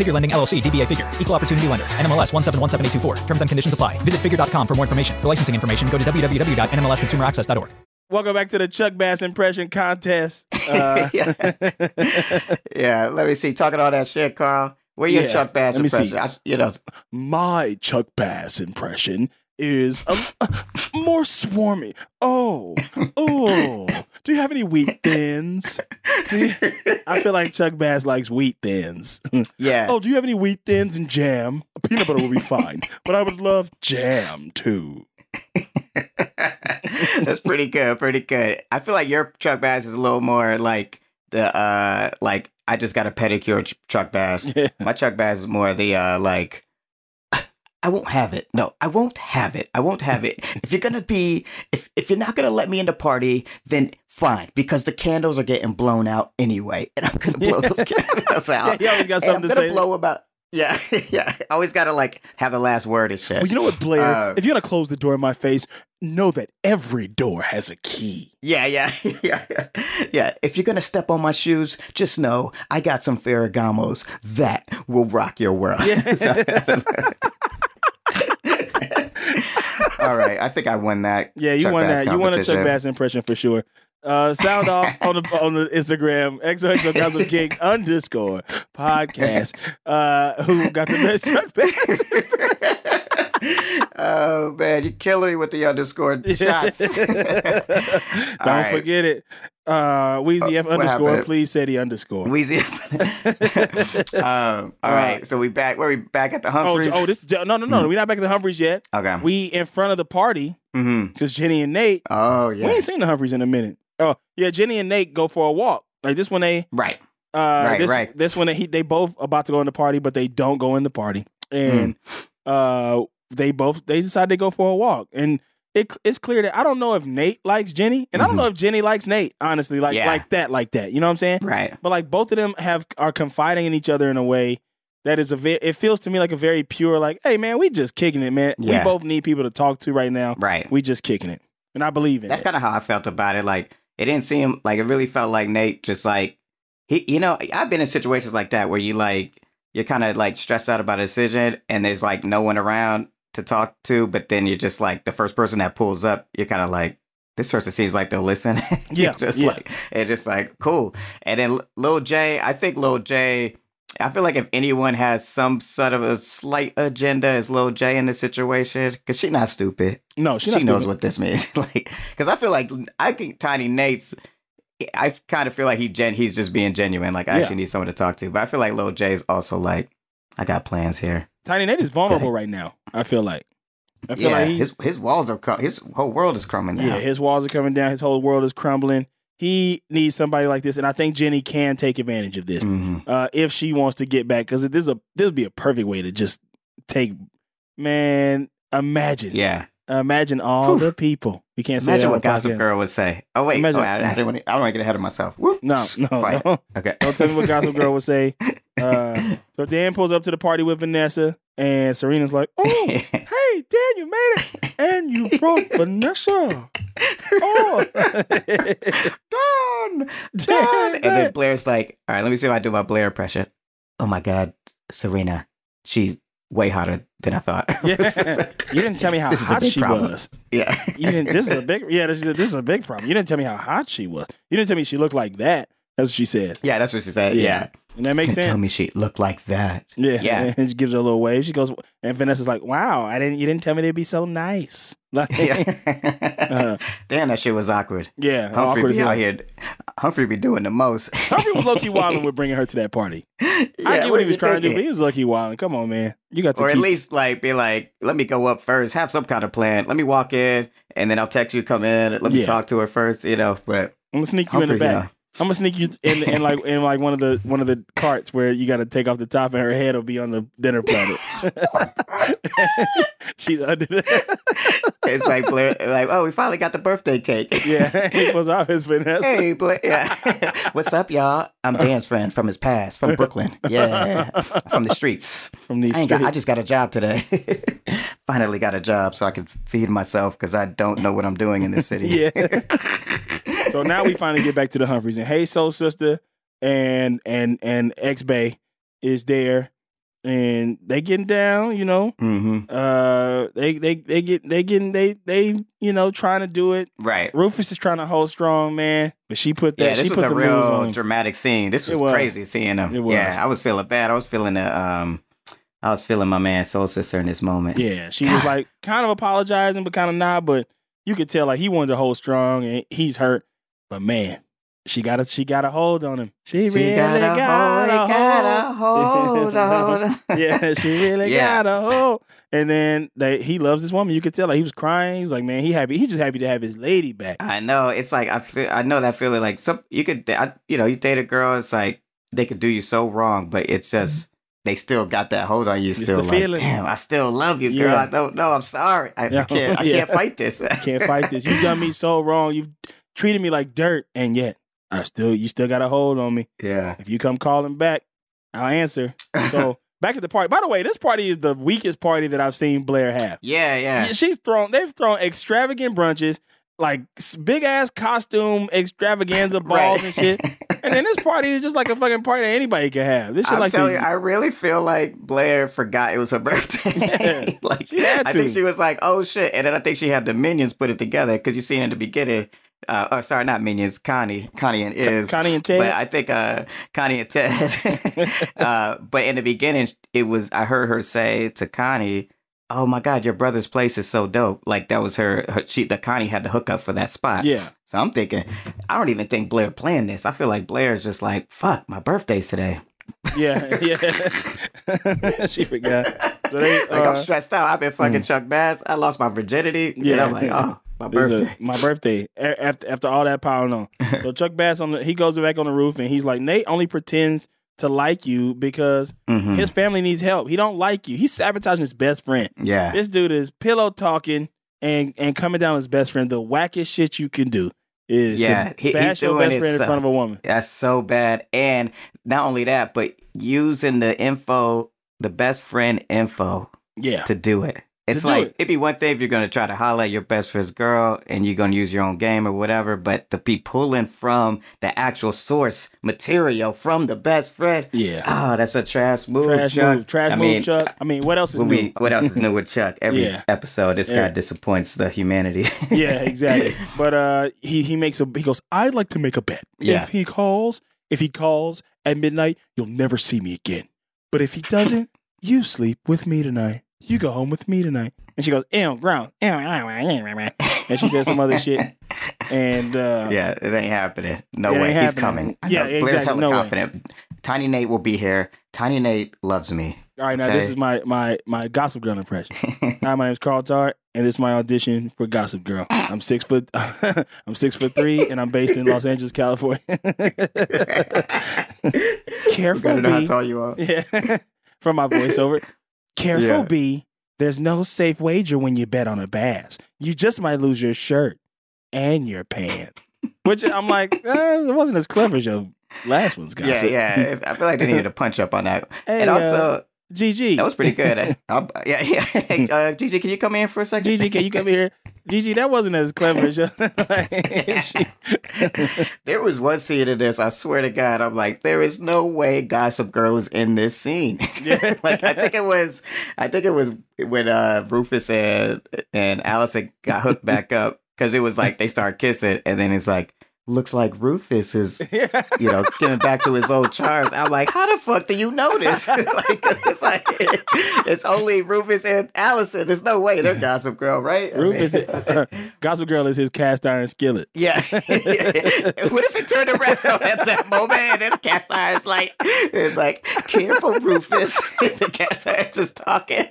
Speaker 3: Figure Lending LLC, DBA Figure, Equal Opportunity Lender, NMLS 1717824. Terms and conditions apply. Visit figure.com for more information. For licensing information, go to www.nmlsconsumeraccess.org.
Speaker 1: Welcome back to the Chuck Bass impression contest. Uh,
Speaker 2: yeah. yeah, let me see. Talking all that shit, Carl. Where your
Speaker 1: Yeah,
Speaker 2: Chuck Bass
Speaker 1: let me see.
Speaker 2: impression? I, you know,
Speaker 1: my Chuck Bass impression is a, more swarmy. Oh, oh. Do you have any wheat thins? You- I feel like Chuck Bass likes wheat thins.
Speaker 2: yeah.
Speaker 1: oh, do you have any wheat thins and jam? Peanut butter will be fine, but I would love jam too.
Speaker 2: That's pretty good, pretty good. I feel like your Chuck Bass is a little more like the uh like I just got a pedicure ch- Chuck Bass.
Speaker 1: Yeah.
Speaker 2: My Chuck Bass is more the uh like I won't have it. No, I won't have it. I won't have it. if you're gonna be if if you're not gonna let me in the party, then fine, because the candles are getting blown out anyway, and I'm gonna blow those candles out.
Speaker 1: Yeah, always got something
Speaker 2: I'm
Speaker 1: to
Speaker 2: gonna
Speaker 1: say.
Speaker 2: blow about yeah, yeah. I always gotta like have the last word and shit.
Speaker 1: Well, you know what, Blair?
Speaker 2: Uh,
Speaker 1: if you're gonna close the door in my face, know that every door has a key.
Speaker 2: Yeah, yeah, yeah, yeah. Yeah, if you're gonna step on my shoes, just know I got some Ferragamos that will rock your world. All right, I think I won that.
Speaker 1: Yeah, you
Speaker 2: Chuck
Speaker 1: won
Speaker 2: Bass
Speaker 1: that. You won a Chuck. Bass impression for sure. Uh, sound off on the on the Instagram XOXO Gossip King underscore podcast. Uh, who got the best Chuck Bass?
Speaker 2: oh man, you're killing me with the underscore shots.
Speaker 1: Don't
Speaker 2: right.
Speaker 1: forget it. Uh, Weezy F
Speaker 2: what
Speaker 1: underscore. Please say the underscore.
Speaker 2: Wheezy. um, all right, so we back. Where we back at the
Speaker 1: oh,
Speaker 2: Humphreys?
Speaker 1: oh, this no, no, no. We're not back at the Humphreys yet.
Speaker 2: okay.
Speaker 1: We in front of the party
Speaker 2: hmm
Speaker 1: because Jenny and Nate.
Speaker 2: Oh yeah.
Speaker 1: We ain't seen the Humphreys in a minute. Oh yeah, Jenny and Nate go for a walk. Like this when they
Speaker 2: Right.
Speaker 1: uh
Speaker 2: Right,
Speaker 1: this
Speaker 2: right.
Speaker 1: this when they they both about to go in the party, but they don't go in the party. And uh they both they decide they go for a walk. And it, it's clear that I don't know if Nate likes Jenny, and I don't
Speaker 2: Mhm.
Speaker 1: know if Jenny likes Nate. Honestly, like
Speaker 2: Yeah.
Speaker 1: like that, like that. You know what I'm saying?
Speaker 2: Right.
Speaker 1: But like both of them have are confiding in each other in a way that is a very. It feels to me like a very pure, like, hey man, we just kicking it, man.
Speaker 2: Yeah.
Speaker 1: We both need people to talk to right now.
Speaker 2: Right.
Speaker 1: We just kicking it, and I believe in
Speaker 2: That's kind of how I felt about it. Like it didn't seem like it really felt like Nate just like he. You know, I've been in situations like that where you like you're kind of like stressed out about a decision and there's like no one around to talk to, but then you're just like the first person that pulls up. You're kind of like. This person seems like they'll listen.
Speaker 1: Yeah,
Speaker 2: just
Speaker 1: yeah.
Speaker 2: like it's just like cool. And then Lil J, I think Lil J, I feel like if anyone has some sort of a slight agenda, is Lil J in this situation because she's not stupid
Speaker 1: no,
Speaker 2: she
Speaker 1: not
Speaker 2: knows
Speaker 1: stupid.
Speaker 2: what this means. like, because I feel like I think Tiny Nate's. I kind of feel like he gen. He's just being genuine. Like I
Speaker 1: Yeah.
Speaker 2: actually need someone to talk to. But I feel like Lil J is also like, I got plans here.
Speaker 1: Tiny Nate is vulnerable right now. I feel like. I feel
Speaker 2: Yeah,
Speaker 1: like
Speaker 2: his his walls are his whole world is crumbling down.
Speaker 1: yeah, his walls are coming down. His whole world is crumbling. He needs somebody like this, and I think Jenny can take advantage of this
Speaker 2: Mhm.
Speaker 1: uh, if she wants to get back. Because this is a this would be a perfect way to just take. Man, imagine,
Speaker 2: yeah.
Speaker 1: imagine all the people. We can't say
Speaker 2: Imagine what Gossip
Speaker 1: podcast.
Speaker 2: Girl would say. Oh wait,
Speaker 1: Imagine-
Speaker 2: oh, I, I, don't want to, I don't want to get ahead of myself. Whoop.
Speaker 1: No, no, no.
Speaker 2: Okay.
Speaker 1: Don't tell me what Gossip Girl would say. Uh, so Dan pulls up to the party with Vanessa, and Serena's like, "Oh, hey, Dan, you made it, and you brought Vanessa." Oh,
Speaker 2: Dawn, Dawn. And then Blair's like, all right, let me see if I do my Blair impression. Oh my God, Serena, she's way hotter than I thought.
Speaker 1: yeah. You didn't tell me how hot she
Speaker 2: problem.
Speaker 1: was.
Speaker 2: yeah.
Speaker 1: You didn't. This is a big. Yeah, this is a, this is a big problem. You didn't tell me how hot she was. You didn't tell me she looked like that. That's what she said.
Speaker 2: yeah, that's what she said.
Speaker 1: Yeah.
Speaker 2: Yeah.
Speaker 1: And that makes sense.
Speaker 2: Tell me she looked like that.
Speaker 1: Yeah,
Speaker 2: Yeah.
Speaker 1: And she gives her a little wave. She goes, and Vanessa's like, "Wow, I didn't. You didn't tell me they'd be so nice." Like,
Speaker 2: Yeah.
Speaker 1: Uh,
Speaker 2: Damn, that shit was awkward.
Speaker 1: yeah,
Speaker 2: Humphrey
Speaker 1: awkward
Speaker 2: be
Speaker 1: as
Speaker 2: out here. Humphrey be doing the most.
Speaker 1: Humphrey was lucky key wilding with bringing her to that party. I
Speaker 2: Yeah,
Speaker 1: get what he was
Speaker 2: you
Speaker 1: trying to do, but he was lucky key wilding. Come on, man, you got to
Speaker 2: Or at least like be like, let me go up first, have some kind of plan. Let me walk in, and then I'll text you, come in. Let me
Speaker 1: Yeah.
Speaker 2: talk to her first, you know. But
Speaker 1: I'm gonna sneak you in the
Speaker 2: Humphrey, you
Speaker 1: back. I'm gonna sneak you in, in like in like one of the one of the carts where you got to take off the top and her head will be on the dinner platter. She's under the
Speaker 2: it's like Blair, like, oh, we finally got the birthday cake.
Speaker 1: yeah. He off his finesse.
Speaker 2: Hey, Blair. Yeah. What's up, y'all? I'm Dan's friend from his past, from Brooklyn. Yeah, from the streets.
Speaker 1: From these
Speaker 2: I, ain't got, I just got a job today. Finally got a job so I can feed myself because I don't know what I'm doing in this city.
Speaker 1: Yeah. So now we finally get back to the Humphreys and Hey Soul Sister and and and X Bay is there and they getting down, you know.
Speaker 2: hmm
Speaker 1: Uh they they they get they getting they they you know trying to do it.
Speaker 2: Right.
Speaker 1: Rufus is trying to hold strong, man, but she put that
Speaker 2: Yeah, this
Speaker 1: she
Speaker 2: was
Speaker 1: put
Speaker 2: a real dramatic scene. This was,
Speaker 1: was.
Speaker 2: crazy seeing
Speaker 1: them.
Speaker 2: Yeah, I was feeling bad. I was feeling the um, I was feeling my man Soul Sister in this moment.
Speaker 1: Yeah, she was like kind of apologizing, but kind of not. But you could tell like he wanted to hold strong, and he's hurt. But man, she got a she got a hold on him. She,
Speaker 2: She
Speaker 1: really
Speaker 2: got a
Speaker 1: got,
Speaker 2: hold,
Speaker 1: a
Speaker 2: got a hold on.
Speaker 1: yeah, she really
Speaker 2: Yeah.
Speaker 1: got a hold. And then they he loves this woman. You could tell like he was crying. He was like, man, he happy. He just happy to have his lady back.
Speaker 2: I know. It's like I feel. I know that feeling. Like some, you could, I, you know, you date a girl. It's like they could do you so wrong, but it's mm-hmm. just they still got that hold on you.
Speaker 1: It's
Speaker 2: Still like,
Speaker 1: feeling.
Speaker 2: damn, I still love you, girl.
Speaker 1: Yeah.
Speaker 2: I don't know. I'm sorry. I,
Speaker 1: Yeah.
Speaker 2: I can't. I
Speaker 1: Yeah.
Speaker 2: can't fight this.
Speaker 1: I Can't fight this. You've done me so wrong. You've treated me like dirt, and yet I still you still got a hold on me.
Speaker 2: yeah.
Speaker 1: If you come calling back, I'll answer. So back at the party. By the way, this party is the weakest party that I've seen Blair have.
Speaker 2: Yeah. Yeah.
Speaker 1: She's thrown. They've thrown extravagant brunches, like big ass costume extravaganza balls
Speaker 2: Right.
Speaker 1: and shit. And then this party is just like a fucking party that anybody can have. This shit
Speaker 2: I'm
Speaker 1: like
Speaker 2: telling
Speaker 1: the-
Speaker 2: you, I really feel like Blair forgot it was her birthday.
Speaker 1: Yeah.
Speaker 2: like
Speaker 1: She had
Speaker 2: I think she was like, "Oh shit!" And then I think she had the minions put it together because you seen in the beginning. Uh, oh, sorry, not minions. Connie, Connie and Iz.
Speaker 1: Connie and Ted.
Speaker 2: But I think uh, Connie and Ted. uh, but in the beginning, it was I heard her say to Connie, "Oh my god, your brother's place is so dope!" Like that was her. her she, the Connie had the hookup for that spot.
Speaker 1: Yeah.
Speaker 2: So I'm thinking, I don't even think Blair planned this. I feel like Blair's just like, "Fuck, my birthday's today."
Speaker 1: Yeah, yeah. she forgot. So they,
Speaker 2: Like
Speaker 1: uh,
Speaker 2: I'm stressed out. I've been fucking Chuck Bass. I lost my virginity. Yeah. I'm like, oh, my
Speaker 1: is a-
Speaker 2: birthday.
Speaker 1: my birthday. A- After after all that piling on, so Chuck Bass on the he goes back on the roof and he's like Nate only pretends to like you because
Speaker 2: Mhm.
Speaker 1: his family needs help. He don't like you. He's sabotaging his best friend.
Speaker 2: Yeah.
Speaker 1: This dude is pillow talking and and coming down his best friend. The wackest shit you can do is
Speaker 2: Yeah, he- he's
Speaker 1: bash your
Speaker 2: doing
Speaker 1: best friend in front of a woman.
Speaker 2: That's so bad. And not only that, but using the info, the best friend info
Speaker 1: Yeah,
Speaker 2: to do it. It's like
Speaker 1: it.
Speaker 2: it'd be one thing if you're gonna try to holler at your best friend's girl and you're gonna use your own game or whatever, but to be pulling from the actual source material from the best friend.
Speaker 1: yeah.
Speaker 2: Oh, that's a trash move.
Speaker 1: Trash
Speaker 2: Chuck.
Speaker 1: move, trash
Speaker 2: I
Speaker 1: move,
Speaker 2: mean,
Speaker 1: Chuck. I mean, what else is new?
Speaker 2: we, what else is new with Chuck? Every
Speaker 1: Yeah.
Speaker 2: episode, this
Speaker 1: Yeah.
Speaker 2: guy disappoints the humanity.
Speaker 1: yeah, exactly. But uh, he he makes a he goes. I'd like to make a bet.
Speaker 2: Yeah.
Speaker 1: If he calls, if he calls at midnight, you'll never see me again. But if he doesn't, you sleep with me tonight. You go home with me tonight. And she goes, ew, ground. ew, And she says some other shit. And uh,
Speaker 2: Yeah, it ain't happening. No way. He's
Speaker 1: happening.
Speaker 2: coming. I
Speaker 1: Yeah,
Speaker 2: know. Blair's
Speaker 1: exactly.
Speaker 2: hella
Speaker 1: No way.
Speaker 2: confident. Tiny Nate will be here. Tiny Nate loves me.
Speaker 1: all right, now this is my my my Gossip Girl impression. Hi, my name's Carl Tart, and this is my audition for Gossip Girl. I'm six foot, I'm six foot three, and I'm based in Los Angeles, California. Careful,
Speaker 2: Gotta know how tall you are.
Speaker 1: Yeah, from my voiceover. Careful,
Speaker 2: Yeah.
Speaker 1: B. There's no safe wager when you bet on a bass. You just might lose your shirt and your pants. Which I'm like, eh, it wasn't as clever as your last one's
Speaker 2: Yeah,
Speaker 1: gossip.
Speaker 2: yeah. I feel like they needed to punch up on that.
Speaker 1: Hey,
Speaker 2: and
Speaker 1: uh,
Speaker 2: also,
Speaker 1: GG.
Speaker 2: that was pretty good. I'll- yeah, yeah. Hey, uh, Gigi, can you come in for a second?
Speaker 1: GG, can you come here? Gigi, that wasn't as clever as. She-
Speaker 2: there was one scene in this. I swear to God, I'm like, there is no way Gossip Girl is in this scene.
Speaker 1: Yeah.
Speaker 2: like I think it was, I think it was when uh, Rufus and and Alison got hooked back up because it was like they start kissing, and then it's like, looks like Rufus is, you know, getting back to his old charms. I'm like, how the fuck do you know this? like, it's like it's only Rufus and Alison. There's no way they're Gossip Girl, right? I mean-
Speaker 1: Rufus, Gossip Girl is his cast iron skillet.
Speaker 2: Yeah. what if it turned around at that moment and then the cast iron's like, it's like, careful, Rufus. the cast iron just talking.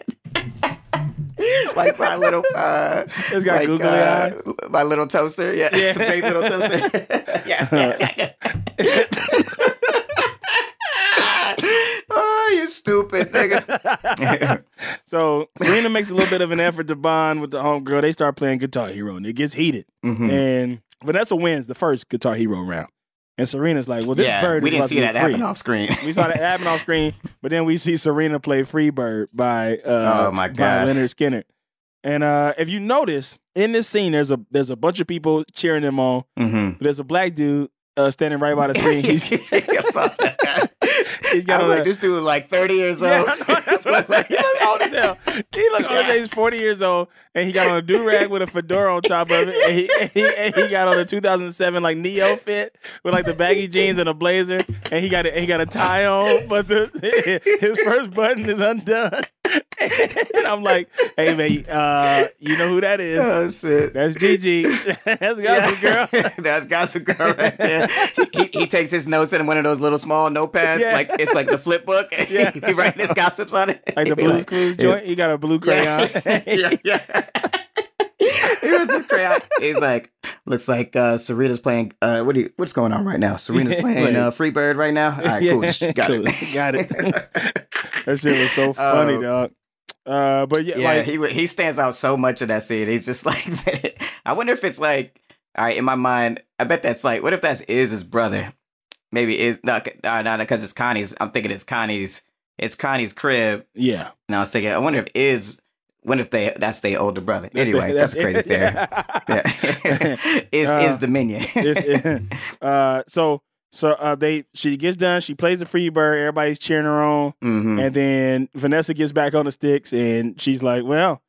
Speaker 2: like my little, uh,
Speaker 1: It's got
Speaker 2: like,
Speaker 1: googly
Speaker 2: uh,
Speaker 1: eyes.
Speaker 2: my little toaster. Yeah.
Speaker 1: Yeah.
Speaker 2: Little toaster. yeah. oh, you stupid nigga.
Speaker 1: So Serena makes a little bit of an effort to bond with the homegirl. They start playing Guitar Hero, and it gets heated.
Speaker 2: Mhm.
Speaker 1: And Vanessa wins the first Guitar Hero round. And Serena's like, "Well, this
Speaker 2: yeah,
Speaker 1: bird
Speaker 2: we didn't see that
Speaker 1: be free."
Speaker 2: happen off screen.
Speaker 1: We saw that happen off screen, but then we see Serena play Free Bird by uh,
Speaker 2: Oh, my
Speaker 1: by
Speaker 2: God.
Speaker 1: Lynyrd Skynyrd. And uh, if you notice in this scene, there's a there's a bunch of people cheering them on.
Speaker 2: mm-hmm.
Speaker 1: There's a black dude uh, standing right by the screen. He's he's got
Speaker 2: I'm
Speaker 1: on
Speaker 2: like,
Speaker 1: a,
Speaker 2: this dude like 30 years old.
Speaker 1: I know, that's what I said. He look old as hell. He look old. He's forty years old, and he got on a do rag with a fedora on top of it, and he, and he and he got on a 2007 like neo fit with like the baggy jeans and a blazer, and he got a, he got a tie on, but the his first button is undone. And I'm like, hey man, uh, you know who that is?
Speaker 2: oh shit.
Speaker 1: That's Gigi. That's Gossip Girl.
Speaker 2: That's Gossip Girl right there. He, he takes his notes in one of those little small notepads,
Speaker 1: Yeah.
Speaker 2: like it's like the flip book.
Speaker 1: Yeah.
Speaker 2: he writing his gossips on it.
Speaker 1: Like the
Speaker 2: He
Speaker 1: Blue's Clues joint. He got a blue crayon.
Speaker 2: yeah, yeah. he was crayon. He's like, looks like uh, Serena's playing. Uh, what do you? What's going on right now? Serena's playing uh, Free Bird right now. All right, cool. Just Got
Speaker 1: cool.
Speaker 2: it.
Speaker 1: Got it. that shit was so funny,
Speaker 2: Oh.
Speaker 1: dog. Uh, but yeah,
Speaker 2: Yeah,
Speaker 1: like
Speaker 2: he he stands out so much in that scene. He's just like, I wonder if it's like, all right, in my mind, I bet that's like, what if that's Iz's brother? Maybe is no, no, no, because it's Connie's. I'm thinking it's Connie's. It's Connie's crib.
Speaker 1: yeah.
Speaker 2: And I was thinking, I wonder if Iz, what if they that's their older brother?
Speaker 1: That's
Speaker 2: anyway,
Speaker 1: the-
Speaker 2: that's, crazy theory. Yeah. is
Speaker 1: Uh,
Speaker 2: is the minion?
Speaker 1: Uh, so so uh, they she gets done. She plays the free bird. Everybody's cheering her on,
Speaker 2: hmm
Speaker 1: and then Vanessa gets back on the sticks, and she's like, "Well,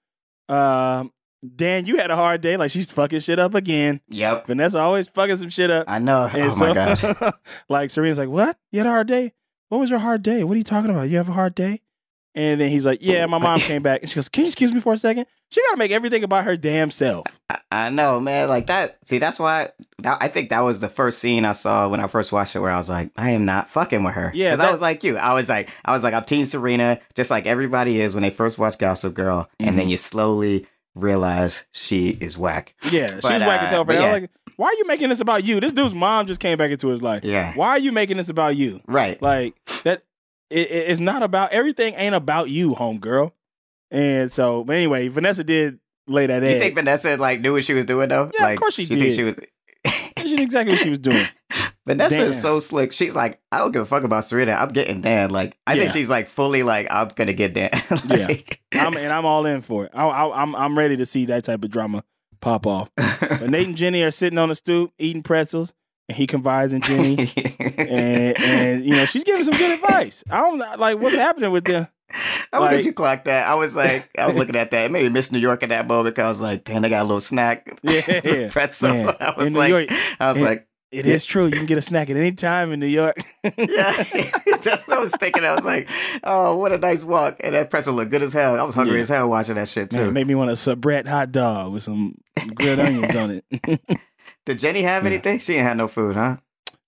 Speaker 1: um, Dan, you had a hard day. Like she's fucking shit up again.
Speaker 2: Yep,
Speaker 1: Vanessa always fucking some shit up."
Speaker 2: I know.
Speaker 1: And
Speaker 2: oh my gosh.
Speaker 1: like Serena's like, "What? You had a hard day? What was your hard day? What are you talking about? You have a hard day?" And then he's like, "Yeah, my mom came back." And she goes, "Can you excuse me for a second? She got to make everything about her damn self."
Speaker 2: I, I know, man. Like that. See, that's why that, I think that was the first scene I saw when I first watched it, where I was like, I am not fucking with her.
Speaker 1: Yeah,
Speaker 2: 'Cause
Speaker 1: that-
Speaker 2: I was like you. I was like, I was like, I'm Team Serena, just like everybody is when they first watch Gossip Girl, and
Speaker 1: Mm-hmm.
Speaker 2: then you slowly realize she is whack.
Speaker 1: Yeah, she's
Speaker 2: But,
Speaker 1: whack as
Speaker 2: uh,
Speaker 1: hell.
Speaker 2: but
Speaker 1: But I
Speaker 2: yeah.
Speaker 1: was like, "Why are you making this about you? This dude's mom just came back into his life.
Speaker 2: Yeah.
Speaker 1: Why are you making this about you?
Speaker 2: Right.
Speaker 1: Like that? It, it- it's not about everything. Ain't about you, homegirl." And so, but anyway, Vanessa did lay that in.
Speaker 2: You
Speaker 1: egg.
Speaker 2: think Vanessa like knew what she was doing though?
Speaker 1: Yeah, of course she
Speaker 2: Think
Speaker 1: did.
Speaker 2: she was.
Speaker 1: she knew exactly what she was doing.
Speaker 2: Vanessa
Speaker 1: Damn.
Speaker 2: is so slick. She's like, I don't give a fuck about Serena. I'm getting Dan. Like, I
Speaker 1: Yeah.
Speaker 2: think she's like fully like, I'm gonna get Dan. like,
Speaker 1: I'm, and I'm all in for it. I, I, I'm I'm ready to see that type of drama pop off. But Nate and Jenny are sitting on the stoop eating pretzels, and he confides in Jenny, and and you know she's giving some good advice. I don't know, like what's happening with them.
Speaker 2: I wonder
Speaker 1: Like-
Speaker 2: if you clocked that. I was like, I was looking at that. Maybe Miss New York at that moment. 'cause I was like, damn, they got a little snack.
Speaker 1: Yeah. yeah.
Speaker 2: pretzel.
Speaker 1: Man,
Speaker 2: I was
Speaker 1: in New
Speaker 2: like,
Speaker 1: York-
Speaker 2: I was
Speaker 1: in-
Speaker 2: like,
Speaker 1: It is true. You can get a snack at any time in New York.
Speaker 2: yeah. That's what I was thinking. I was like, oh, what a nice walk. And that pretzel looked good as hell. I was hungry
Speaker 1: Yeah.
Speaker 2: as hell watching that shit
Speaker 1: Man,
Speaker 2: too.
Speaker 1: it made me want a Sabrett hot dog with some grilled onions on it.
Speaker 2: Did Jenny have anything? She didn't have no food, huh?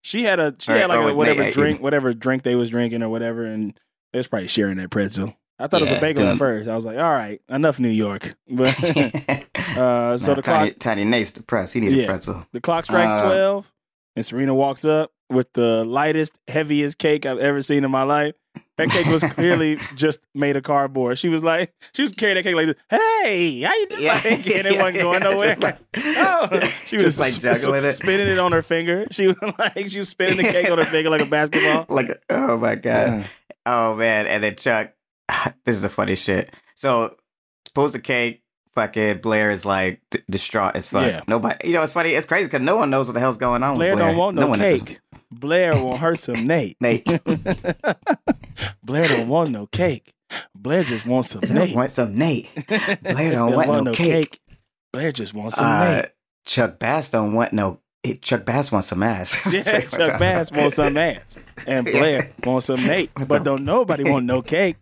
Speaker 1: She had a she
Speaker 2: Or-
Speaker 1: had like a, whatever
Speaker 2: Nate,
Speaker 1: drink, whatever drink they was drinking or whatever, and they was probably sharing that pretzel. I thought it was a bagel at first. I was like, all right, enough New York. But uh, so
Speaker 2: Nah,
Speaker 1: the
Speaker 2: tiny,
Speaker 1: clock
Speaker 2: tiny Nate's depressed. He needed
Speaker 1: Yeah.
Speaker 2: a pretzel.
Speaker 1: the clock strikes
Speaker 2: Uh,
Speaker 1: twelve, and Serena walks up with the lightest, heaviest cake I've ever seen in my life. That cake was clearly just made of cardboard. She was like, she was carrying that cake like this. Hey, how you doing? Like, and it wasn't going nowhere.
Speaker 2: Like,
Speaker 1: Oh, she was
Speaker 2: just like
Speaker 1: sp-
Speaker 2: juggling it.
Speaker 1: spinning it on her finger. She was like, she was spinning the cake on her finger like a basketball.
Speaker 2: like, oh my god. Oh man, and then Chuck, this is the funny shit. So, pulls the cake. Fucking Blair is like d- distraught as fuck.
Speaker 1: Yeah.
Speaker 2: Nobody, you know, it's funny. It's crazy because no one knows what the hell's going on.
Speaker 1: Blair
Speaker 2: Blair
Speaker 1: don't want no,
Speaker 2: one
Speaker 1: cake. Blair want her some Nate.
Speaker 2: Nate,
Speaker 1: Blair don't want no cake. Blair just wants some Nate.
Speaker 2: want some Nate. Blair don't want no cake.
Speaker 1: Blair just wants some
Speaker 2: Uh,
Speaker 1: Nate.
Speaker 2: Chuck Bass don't want no. eh, Chuck Bass wants some ass.
Speaker 1: Yeah, Chuck Bass wants some ass, and Blair wants some Nate, but don't nobody want no cake.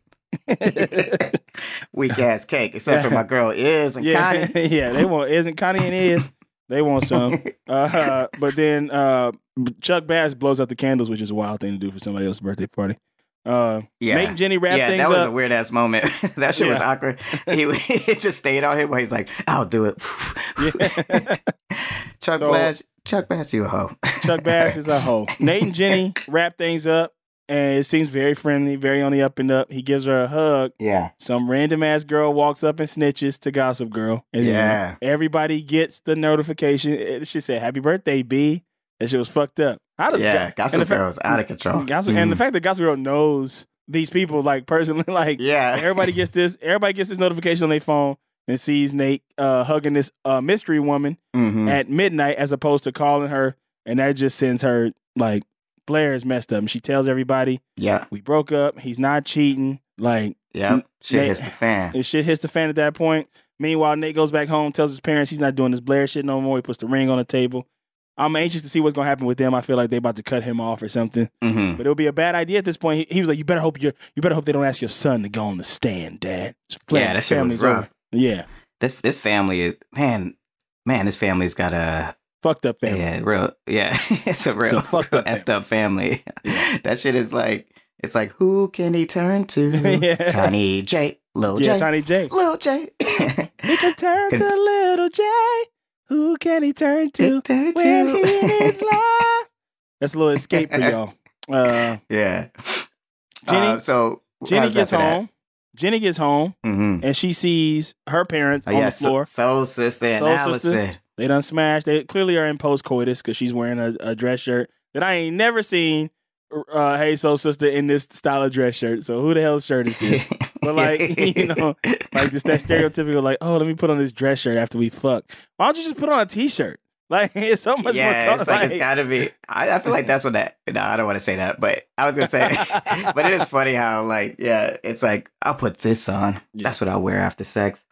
Speaker 2: Weak ass cake, except for my girl is and
Speaker 1: Yeah,
Speaker 2: Connie.
Speaker 1: yeah, they want is and Connie and is they want some. Uh, but then uh, Chuck Bass blows out the candles, which is a wild thing to do for somebody else's birthday party. Uh,
Speaker 2: Yeah.
Speaker 1: Nate and Jenny wrap
Speaker 2: yeah,
Speaker 1: things
Speaker 2: that was
Speaker 1: up.
Speaker 2: a weird ass moment. that shit was awkward. He, he just stayed on him while he's like, "I'll do it."
Speaker 1: Yeah.
Speaker 2: Chuck
Speaker 1: So-
Speaker 2: Bass, Chuck Bass, you a hoe.
Speaker 1: Chuck Bass is a hoe. Nate and Jenny wrap things up, and it seems very friendly, very on the up and up. He gives her a hug.
Speaker 2: Yeah,
Speaker 1: Some random ass girl walks up and snitches to Gossip Girl. And
Speaker 2: Yeah.
Speaker 1: everybody gets the notification. It should say, Happy birthday, B. That shit was fucked up. How does
Speaker 2: yeah.
Speaker 1: and
Speaker 2: Gossip
Speaker 1: Girl fa-
Speaker 2: Girl's out of control.
Speaker 1: Gossip, And the
Speaker 2: Mm.
Speaker 1: fact that Gossip Girl knows these people, like personally, like
Speaker 2: yeah,
Speaker 1: everybody gets this, everybody gets this notification on their phone and sees Nate uh, hugging this uh, mystery woman
Speaker 2: Mhm.
Speaker 1: at midnight as opposed to calling her. And that just sends her like Blair is messed up. And she tells everybody,
Speaker 2: yeah,
Speaker 1: we broke up. He's not cheating. Like,
Speaker 2: yeah. Shit
Speaker 1: Nate-
Speaker 2: hits the fan.
Speaker 1: shit hits the fan at that point. Meanwhile, Nate goes back home, tells his parents he's not doing this Blair shit no more. He puts the ring on the table. I'm anxious to see what's gonna happen with them. I feel like they about to cut him off or something.
Speaker 2: hmm
Speaker 1: But it would be a bad idea at this point. He, he was like, "You better hope you you better hope they don't ask your son to go on the stand, Dad." Fam-
Speaker 2: Yeah, that shit was rough.
Speaker 1: over. Yeah,
Speaker 2: This this family, is man, man, this family's got a
Speaker 1: fucked up family.
Speaker 2: yeah, real yeah. it's a real,
Speaker 1: a fucked
Speaker 2: real
Speaker 1: up
Speaker 2: effed up family. that shit is like it's like who can he turn to?
Speaker 1: Yeah.
Speaker 2: Tiny J, Lil
Speaker 1: Yeah,
Speaker 2: J,
Speaker 1: Tiny J.
Speaker 2: Lil J.
Speaker 1: He can turn to little J. Who can he turn to
Speaker 2: Turn
Speaker 1: when
Speaker 2: to.
Speaker 1: he needs love? That's a little escape for y'all. Uh,
Speaker 2: Yeah.
Speaker 1: Jenny-
Speaker 2: Uh, so
Speaker 1: Jenny gets home. Jenny gets home
Speaker 2: Mm-hmm.
Speaker 1: and she sees her parents
Speaker 2: Oh,
Speaker 1: on
Speaker 2: yeah,
Speaker 1: the floor.
Speaker 2: Soul Sister and
Speaker 1: Soul
Speaker 2: Alison.
Speaker 1: Sister. They done smashed. They clearly are in post coitus because she's wearing a, a dress shirt that I ain't never seen. Uh, hey, soul sister, in this style of dress shirt. So who the hell's shirt is this? But like, you know, like just that stereotypical, like, oh, let me put on this dress shirt after we fuck. Why don't you just put on a t-shirt? Like, it's so much
Speaker 2: yeah,
Speaker 1: more.
Speaker 2: it's like, it's gotta be. I, I feel like that's what that. No, I don't want to say that, but I was gonna say. but it is funny how like yeah, it's like I'll put this on.
Speaker 1: Yeah.
Speaker 2: That's what I'll wear after sex.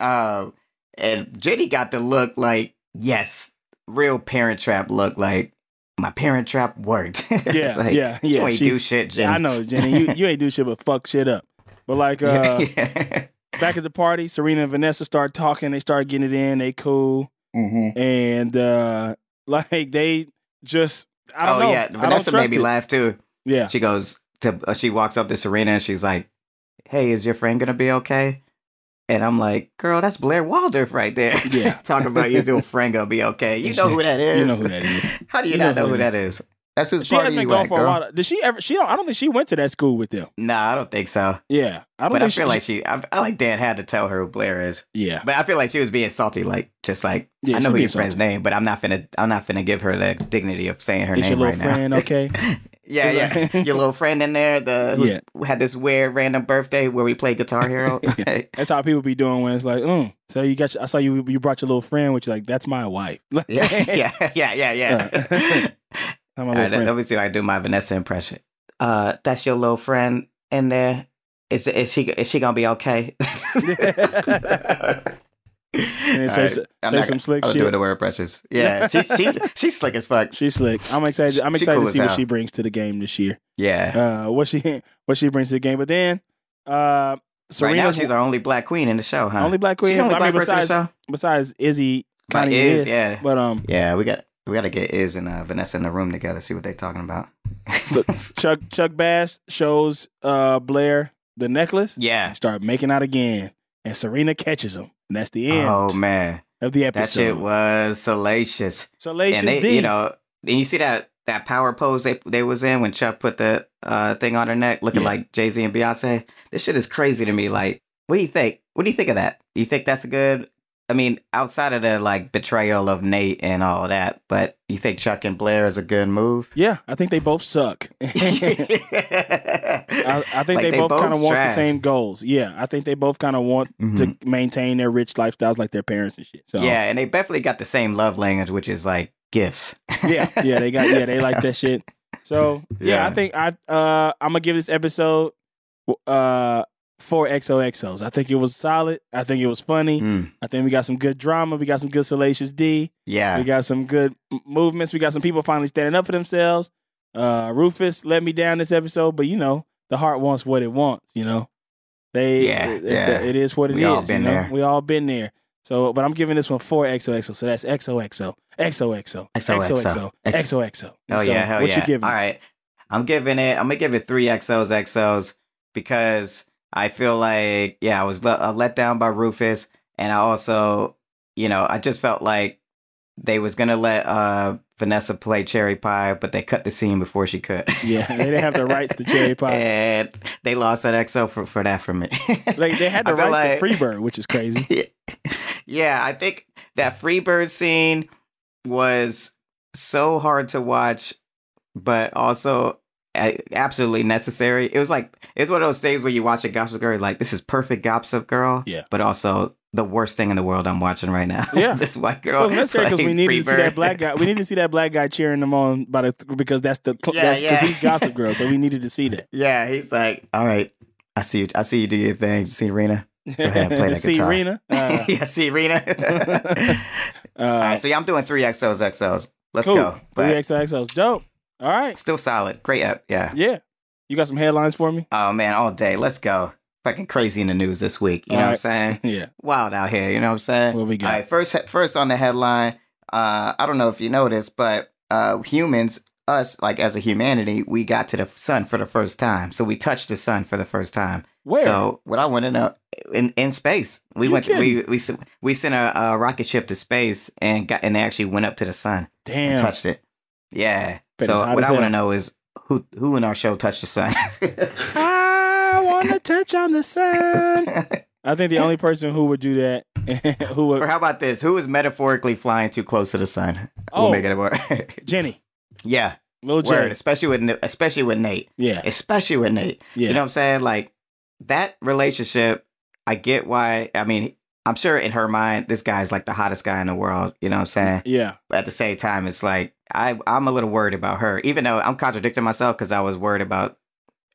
Speaker 2: Um, and Jenny got the look like yes, real Parent Trap look. Like my Parent Trap worked.
Speaker 1: Yeah,
Speaker 2: like,
Speaker 1: yeah, yeah.
Speaker 2: You ain't
Speaker 1: She-
Speaker 2: do shit, Jenny.
Speaker 1: Yeah, I know, Jenny. You, you ain't do shit but fuck shit up. But like uh
Speaker 2: yeah.
Speaker 1: back at the party, Serena and Vanessa start talking. They start getting it in. They cool,
Speaker 2: mm-hmm.
Speaker 1: and uh like they just I don't
Speaker 2: oh
Speaker 1: know.
Speaker 2: yeah, Vanessa made me
Speaker 1: it.
Speaker 2: laugh too.
Speaker 1: Yeah,
Speaker 2: She goes to uh, she walks up to Serena and she's like, "Hey, is your friend gonna be okay?" And I'm like, "Girl, that's Blair Waldorf right there.
Speaker 1: Yeah.
Speaker 2: talking about your little friend gonna be okay. You know who that is.
Speaker 1: You know who that is.
Speaker 2: How do you,
Speaker 1: You
Speaker 2: not
Speaker 1: know
Speaker 2: know
Speaker 1: who
Speaker 2: who that is? That's who's
Speaker 1: She
Speaker 2: part
Speaker 1: has
Speaker 2: of
Speaker 1: been
Speaker 2: you
Speaker 1: gone
Speaker 2: at,
Speaker 1: for a while. Did she ever? She don't. I don't think she went to that school with them.
Speaker 2: Nah, I don't think so.
Speaker 1: Yeah, I don't
Speaker 2: But I feel
Speaker 1: she,
Speaker 2: like she, I, I like Dan had to tell her who Blair is.
Speaker 1: Yeah,
Speaker 2: But I feel like she was being salty, like just like
Speaker 1: Yeah,
Speaker 2: I know who your friend's
Speaker 1: salty.
Speaker 2: name, but I'm not finna, I'm not finna give her the dignity of saying her
Speaker 1: is your
Speaker 2: name
Speaker 1: little
Speaker 2: right
Speaker 1: friend
Speaker 2: now.
Speaker 1: okay?
Speaker 2: yeah, yeah, your little friend in there, the who
Speaker 1: Yeah.
Speaker 2: had this weird random birthday where we played Guitar Hero.
Speaker 1: That's how people be doing when it's like, mm. so you got. Your, I saw you. You brought your little friend, which like that's my wife.
Speaker 2: yeah, yeah, yeah, yeah, yeah.
Speaker 1: How my
Speaker 2: All
Speaker 1: little
Speaker 2: right, let me see if I do my Vanessa impression. Uh, that's your little friend in there. Is is she is she gonna be okay?
Speaker 1: And say
Speaker 2: I'm
Speaker 1: say
Speaker 2: not
Speaker 1: some slick
Speaker 2: I'll
Speaker 1: shit.
Speaker 2: do the word precious. Yeah, she, she's she's slick as fuck.
Speaker 1: She's slick. I'm excited. I'm excited
Speaker 2: cool
Speaker 1: to see what
Speaker 2: hell.
Speaker 1: she brings to the game this year.
Speaker 2: Yeah.
Speaker 1: Uh, what she what she brings to the game. But then, uh,
Speaker 2: right now, she's our only black queen in the show, huh?
Speaker 1: only black
Speaker 2: She's
Speaker 1: queen.
Speaker 2: the only
Speaker 1: I mean,
Speaker 2: black person in the
Speaker 1: besides
Speaker 2: show.
Speaker 1: besides Izzy, Connie
Speaker 2: Iz,
Speaker 1: is.
Speaker 2: yeah.
Speaker 1: But um,
Speaker 2: Yeah, we got we got to get Iz and uh, Vanessa in the room together, see what they're talking about.
Speaker 1: so Chuck Chuck Bass shows uh Blair the necklace.
Speaker 2: yeah.
Speaker 1: start making out again, and Serena catches him, and that's the end
Speaker 2: Oh man,
Speaker 1: of the episode.
Speaker 2: that shit was salacious.
Speaker 1: Salacious
Speaker 2: and they,
Speaker 1: D.
Speaker 2: you know, and you see that that power pose they they was in when Chuck put the uh thing on her neck, looking
Speaker 1: Yeah.
Speaker 2: like Jay Z and Beyonce. This shit is crazy to me. Like, what do you think? What do you think of that? Do you think that's a good? I mean, outside of the like betrayal of Nate and all that, but you think Chuck and Blair is a good move?
Speaker 1: yeah, I think they both suck. I,
Speaker 2: I,
Speaker 1: think they, both, kind of want the same goals. Yeah, I think they both kind of want to maintain their rich lifestyles like their parents and shit. So
Speaker 2: Yeah, and they definitely got the same love language, which is like gifts.
Speaker 1: yeah, yeah, they got yeah, they like that shit. So yeah,
Speaker 2: Yeah.
Speaker 1: I think I uh I'm gonna give this episode uh four XOXOs. I think it was solid. I think it was funny.
Speaker 2: Mm,
Speaker 1: I think we got some good drama. We got some good salacious D.
Speaker 2: yeah.
Speaker 1: We got some good movements. We got some people finally standing up for themselves. Uh Rufus let me down this episode, but you know the heart wants what it wants. You know they
Speaker 2: Yeah, yeah.
Speaker 1: the- it is what it is.
Speaker 2: We all been
Speaker 1: you know?
Speaker 2: there.
Speaker 1: We all been there. So, but I'm giving this one four XOXO. So that's XOXO, XOXO, XOXO, XOXO. XOXO.
Speaker 2: Oh
Speaker 1: So,
Speaker 2: yeah, hell
Speaker 1: what
Speaker 2: yeah.
Speaker 1: you giving?
Speaker 2: All right. I'm giving it I'm gonna give it three XOs XOs because I feel like yeah, I was let, uh, down by Rufus and I also, you know, I just felt like they was gonna let uh Vanessa play cherry pie, but they cut the scene before she could.
Speaker 1: Yeah, they didn't have the rights to cherry pie.
Speaker 2: and they lost that XO for, for that from me.
Speaker 1: Like they had the rights
Speaker 2: like-
Speaker 1: to Freebird, which is crazy.
Speaker 2: yeah, I think that Freebird scene was so hard to watch, but also absolutely necessary. It was like it's one of those things where you watch a Gossip Girl, like this is perfect Gossip Girl,
Speaker 1: Yeah.
Speaker 2: but also the worst thing in the world I'm watching right now.
Speaker 1: Yeah.
Speaker 2: this white
Speaker 1: Well,
Speaker 2: girl.
Speaker 1: it's necessary because we needed to see that black guy. We needed to see that black guy cheering them on by the because that's the
Speaker 2: Yeah,
Speaker 1: that's because
Speaker 2: yeah.
Speaker 1: he's Gossip Girl, so we needed to see that.
Speaker 2: yeah, he's like, all right, I see you. I see you do your thing. You see Rena. ahead, play that
Speaker 1: see
Speaker 2: guitar.
Speaker 1: Rena. Uh,
Speaker 2: yeah, see Rena.
Speaker 1: uh,
Speaker 2: all right, so yeah, I'm doing three XOs XOs. Let's
Speaker 1: cool.
Speaker 2: go.
Speaker 1: Three
Speaker 2: But
Speaker 1: XOXOs. Dope. All right.
Speaker 2: still solid. Great app. Yeah.
Speaker 1: Yeah. You got some headlines for me?
Speaker 2: Oh man, all day. Let's go. Fucking crazy in the news this week. You know
Speaker 1: All
Speaker 2: what I'm saying?
Speaker 1: Yeah.
Speaker 2: Wild out here. You know what I'm saying?
Speaker 1: What we got?
Speaker 2: All right. First, first on the headline. Uh, I don't know if you noticed, but uh, humans, us, like as a humanity, we got to the sun for the first time. So we touched the sun for the first time.
Speaker 1: Where?
Speaker 2: So what I want to know in in space, we
Speaker 1: You
Speaker 2: went. To, we we we sent a, a rocket ship to space and got and they actually went up to the sun and
Speaker 1: Damn.
Speaker 2: touched it. Yeah.
Speaker 1: Bet
Speaker 2: so what I want to know is who who in our show touched the sun.
Speaker 1: I want to touch on the sun. I think the only person who would do that, who would,
Speaker 2: or how about this? Who is metaphorically flying too close to the sun?
Speaker 1: Oh.
Speaker 2: We'll make it work.
Speaker 1: Jenny,
Speaker 2: yeah.
Speaker 1: Lil
Speaker 2: Word.
Speaker 1: J.
Speaker 2: Especially with especially with Nate.
Speaker 1: Yeah.
Speaker 2: Especially with Nate.
Speaker 1: Yeah.
Speaker 2: You know what I'm saying? Like that relationship, I get why. I mean, I'm sure in her mind, this guy's like the hottest guy in the world. You know what I'm saying?
Speaker 1: Yeah.
Speaker 2: But at the same time, it's like I I'm a little worried about her, even though I'm contradicting myself because I was worried about.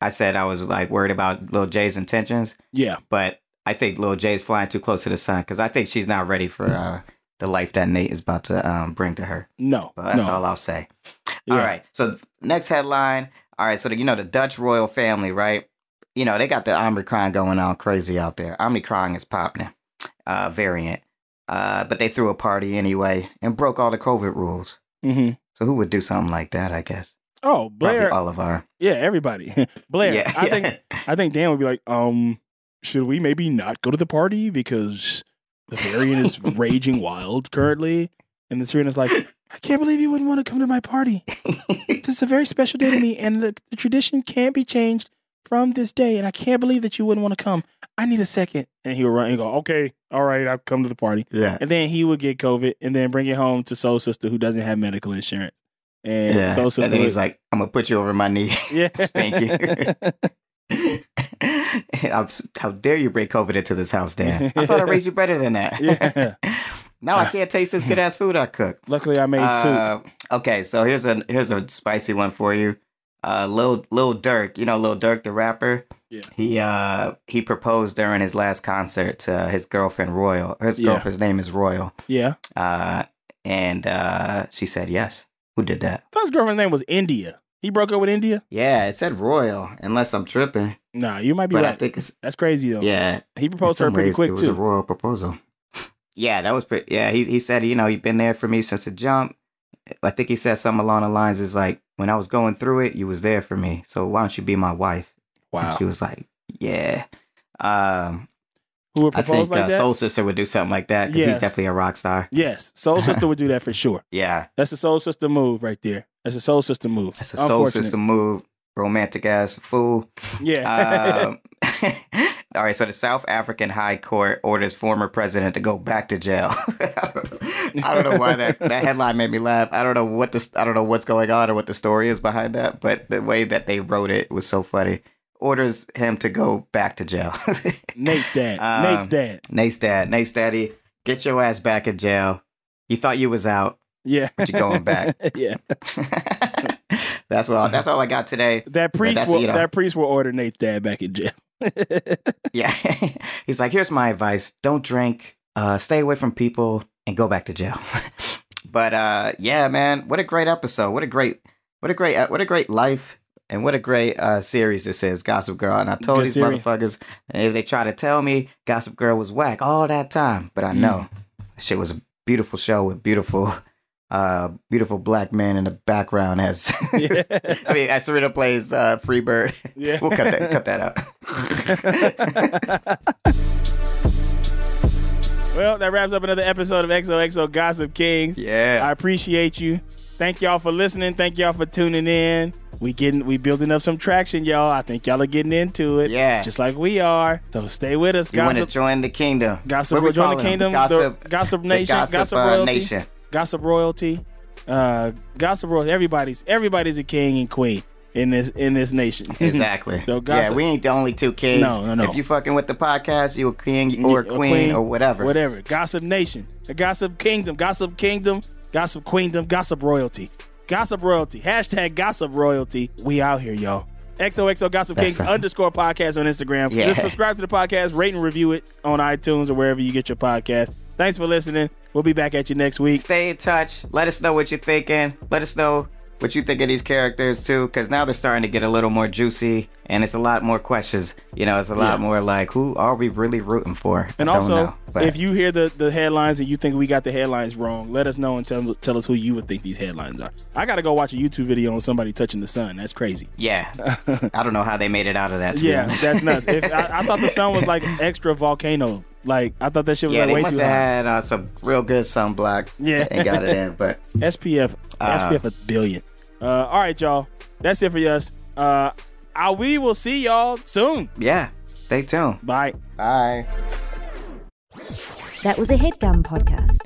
Speaker 2: I said I was like worried about Lil Jay's intentions,
Speaker 1: Yeah.
Speaker 2: but I think Lil Jay's flying too close to the sun because I think she's not ready for uh, the life that Nate is about to um, bring to her.
Speaker 1: No.
Speaker 2: But that's
Speaker 1: no.
Speaker 2: all I'll say.
Speaker 1: Yeah.
Speaker 2: All right. So next headline. All right. So the, you know the Dutch royal family, right? you know, they got the Omicron going on crazy out there. Omicron is popping, uh, variant. Uh, but they threw a party anyway and broke all the COVID rules.
Speaker 1: hmm
Speaker 2: So who would do something like that? I guess
Speaker 1: Oh, Blair.
Speaker 2: probably all of our.
Speaker 1: Yeah, everybody. Blair.
Speaker 2: Yeah,
Speaker 1: I
Speaker 2: yeah.
Speaker 1: think I think Dan would be like, um, should we maybe not go to the party because the variant is raging wild currently? And the Serena's like, I can't believe you wouldn't want to come to my party. This is a very special day to me, and the, the tradition can't be changed from this day. And I can't believe that you wouldn't want to come. I need a second. And he would run and go, okay, all right, I'll come to the party.
Speaker 2: yeah.
Speaker 1: And then he would get COVID and then bring it home to Soul Sister, who doesn't have medical insurance. And
Speaker 2: Yeah.
Speaker 1: Soul Sister
Speaker 2: and then he's like, I'm gonna put you over my knee.
Speaker 1: yeah.
Speaker 2: Spank you. How dare you bring COVID into this house, Dan? I thought I raised you better than that.
Speaker 1: Yeah.
Speaker 2: now I can't taste this good ass food I cook.
Speaker 1: Luckily, I made soup.
Speaker 2: Uh, okay, so here's a here's a spicy one for you. Uh, Lil Lil Durk, you know Lil Durk, the rapper.
Speaker 1: Yeah.
Speaker 2: He uh he proposed during his last concert to his girlfriend Royal. His
Speaker 1: Yeah.
Speaker 2: girlfriend's name is Royal.
Speaker 1: Yeah.
Speaker 2: Uh, and uh, she said yes. Who did that?
Speaker 1: I his girlfriend's name was India. He broke up with India?
Speaker 2: Yeah, it said Royal. Unless I'm tripping,
Speaker 1: Nah, you might be
Speaker 2: but I think it's
Speaker 1: That's crazy though.
Speaker 2: yeah.
Speaker 1: He proposed to her pretty
Speaker 2: ways,
Speaker 1: quick
Speaker 2: It was a
Speaker 1: too.
Speaker 2: royal proposal. Yeah, that was pretty. Yeah, he he said, you know, you've been there for me since the jump. I think he said something along the lines is like, when I was going through it, you was there for me. So why don't you be my wife? And
Speaker 1: Wow.
Speaker 2: she was like, yeah. Um,
Speaker 1: Who would
Speaker 2: I
Speaker 1: propose
Speaker 2: think
Speaker 1: like
Speaker 2: uh,
Speaker 1: that?
Speaker 2: Soul Sister would do something like that because
Speaker 1: Yes.
Speaker 2: he's definitely a rock star.
Speaker 1: yes. Soul Sister would do that for sure.
Speaker 2: Yeah,
Speaker 1: That's a Soul Sister move right there. That's a Soul Sister move.
Speaker 2: that's a Soul. Sister move. Romantic ass fool.
Speaker 1: Yeah.
Speaker 2: Um, all right, so the South African High Court orders former president to go back to jail. I, don't, I don't know why that, that headline made me laugh. I don't know what this I don't know what's going on or what the story is behind that, but the way that they wrote it was so funny. Orders him to go back to jail.
Speaker 1: Nate's dad.
Speaker 2: Um,
Speaker 1: Nate's dad.
Speaker 2: Nate's dad, Nate's daddy, get your ass back in jail. You thought you was out,
Speaker 1: Yeah.
Speaker 2: but you're going back.
Speaker 1: yeah.
Speaker 2: that's what. That's all I got today.
Speaker 1: That priest will that priest will order Nate's dad back in jail.
Speaker 2: Yeah. He's like, here's my advice. Don't drink, uh, stay away from people, and go back to jail. but uh, yeah, man, what a great episode. What a great, what a great, uh, what a great life. And what a great uh, series this is, Gossip Girl. And I told
Speaker 1: Good
Speaker 2: these
Speaker 1: series.
Speaker 2: motherfuckers, if they try to tell me Gossip Girl was whack all that time, but I know that shit was a beautiful show with beautiful, uh, beautiful black men in the background as,
Speaker 1: Yeah.
Speaker 2: I mean, as Serena plays uh, Freebird.
Speaker 1: Yeah.
Speaker 2: we'll cut that, cut that out.
Speaker 1: well, that wraps up another episode of XOXO Gossip Kings.
Speaker 2: yeah.
Speaker 1: I appreciate you. Thank y'all for listening. Thank y'all for tuning in. We getting we building up some traction, y'all. I think y'all are getting into it.
Speaker 2: Yeah.
Speaker 1: Just like we are. So stay with us,
Speaker 2: You want to join the kingdom?
Speaker 1: Gossip,
Speaker 2: we
Speaker 1: join the kingdom,
Speaker 2: Gossip,
Speaker 1: the Gossip
Speaker 2: the
Speaker 1: Nation,
Speaker 2: gossip,
Speaker 1: Gossip,
Speaker 2: uh,
Speaker 1: Royalty,
Speaker 2: nation.
Speaker 1: Gossip Royalty, uh, Gossip Royalty. Everybody's everybody's a king and queen in this in this nation.
Speaker 2: Exactly.
Speaker 1: So
Speaker 2: yeah, we ain't the only two kings.
Speaker 1: No, no, no.
Speaker 2: If you fucking with the podcast, you a king or a
Speaker 1: A
Speaker 2: queen, or whatever.
Speaker 1: Whatever. Gossip Nation, the Gossip Kingdom, Gossip Kingdom, Gossip Queendom, Gossip Royalty, Gossip Royalty. Hashtag Gossip Royalty. We out here, y'all. XOXO Gossip
Speaker 2: That's
Speaker 1: Kings underscore podcast on Instagram.
Speaker 2: Yeah.
Speaker 1: Just subscribe to the podcast, rate and review it on iTunes or wherever you get your podcast. Thanks for listening. We'll be back at you next week.
Speaker 2: Stay in touch. Let us know what you're thinking. Let us know what you think of these characters too, because now they're starting to get a little more juicy, and it's a lot more questions. You know, it's a lot
Speaker 1: Yeah.
Speaker 2: more like, who are we really rooting for?
Speaker 1: And
Speaker 2: I
Speaker 1: also,
Speaker 2: know,
Speaker 1: if you hear the, the headlines and you think we got the headlines wrong, let us know and tell, tell us who you would think these headlines are. I got to go watch a YouTube video on somebody touching the sun. That's crazy.
Speaker 2: yeah, I don't know how they made it out of that.
Speaker 1: Yeah, that's nuts. If, I, I thought the sun was like extra volcano. Like I thought that shit was
Speaker 2: yeah,
Speaker 1: like way
Speaker 2: must
Speaker 1: too
Speaker 2: have
Speaker 1: high.
Speaker 2: had uh, some real good sunblock.
Speaker 1: Yeah.
Speaker 2: and got it in, but
Speaker 1: SPF,
Speaker 2: Uh,
Speaker 1: SPF a billion. Uh, all right, y'all. That's it for us. Uh, I, we will see y'all soon.
Speaker 2: yeah, stay tuned.
Speaker 1: Bye.
Speaker 2: Bye.
Speaker 4: That was a headgum podcast.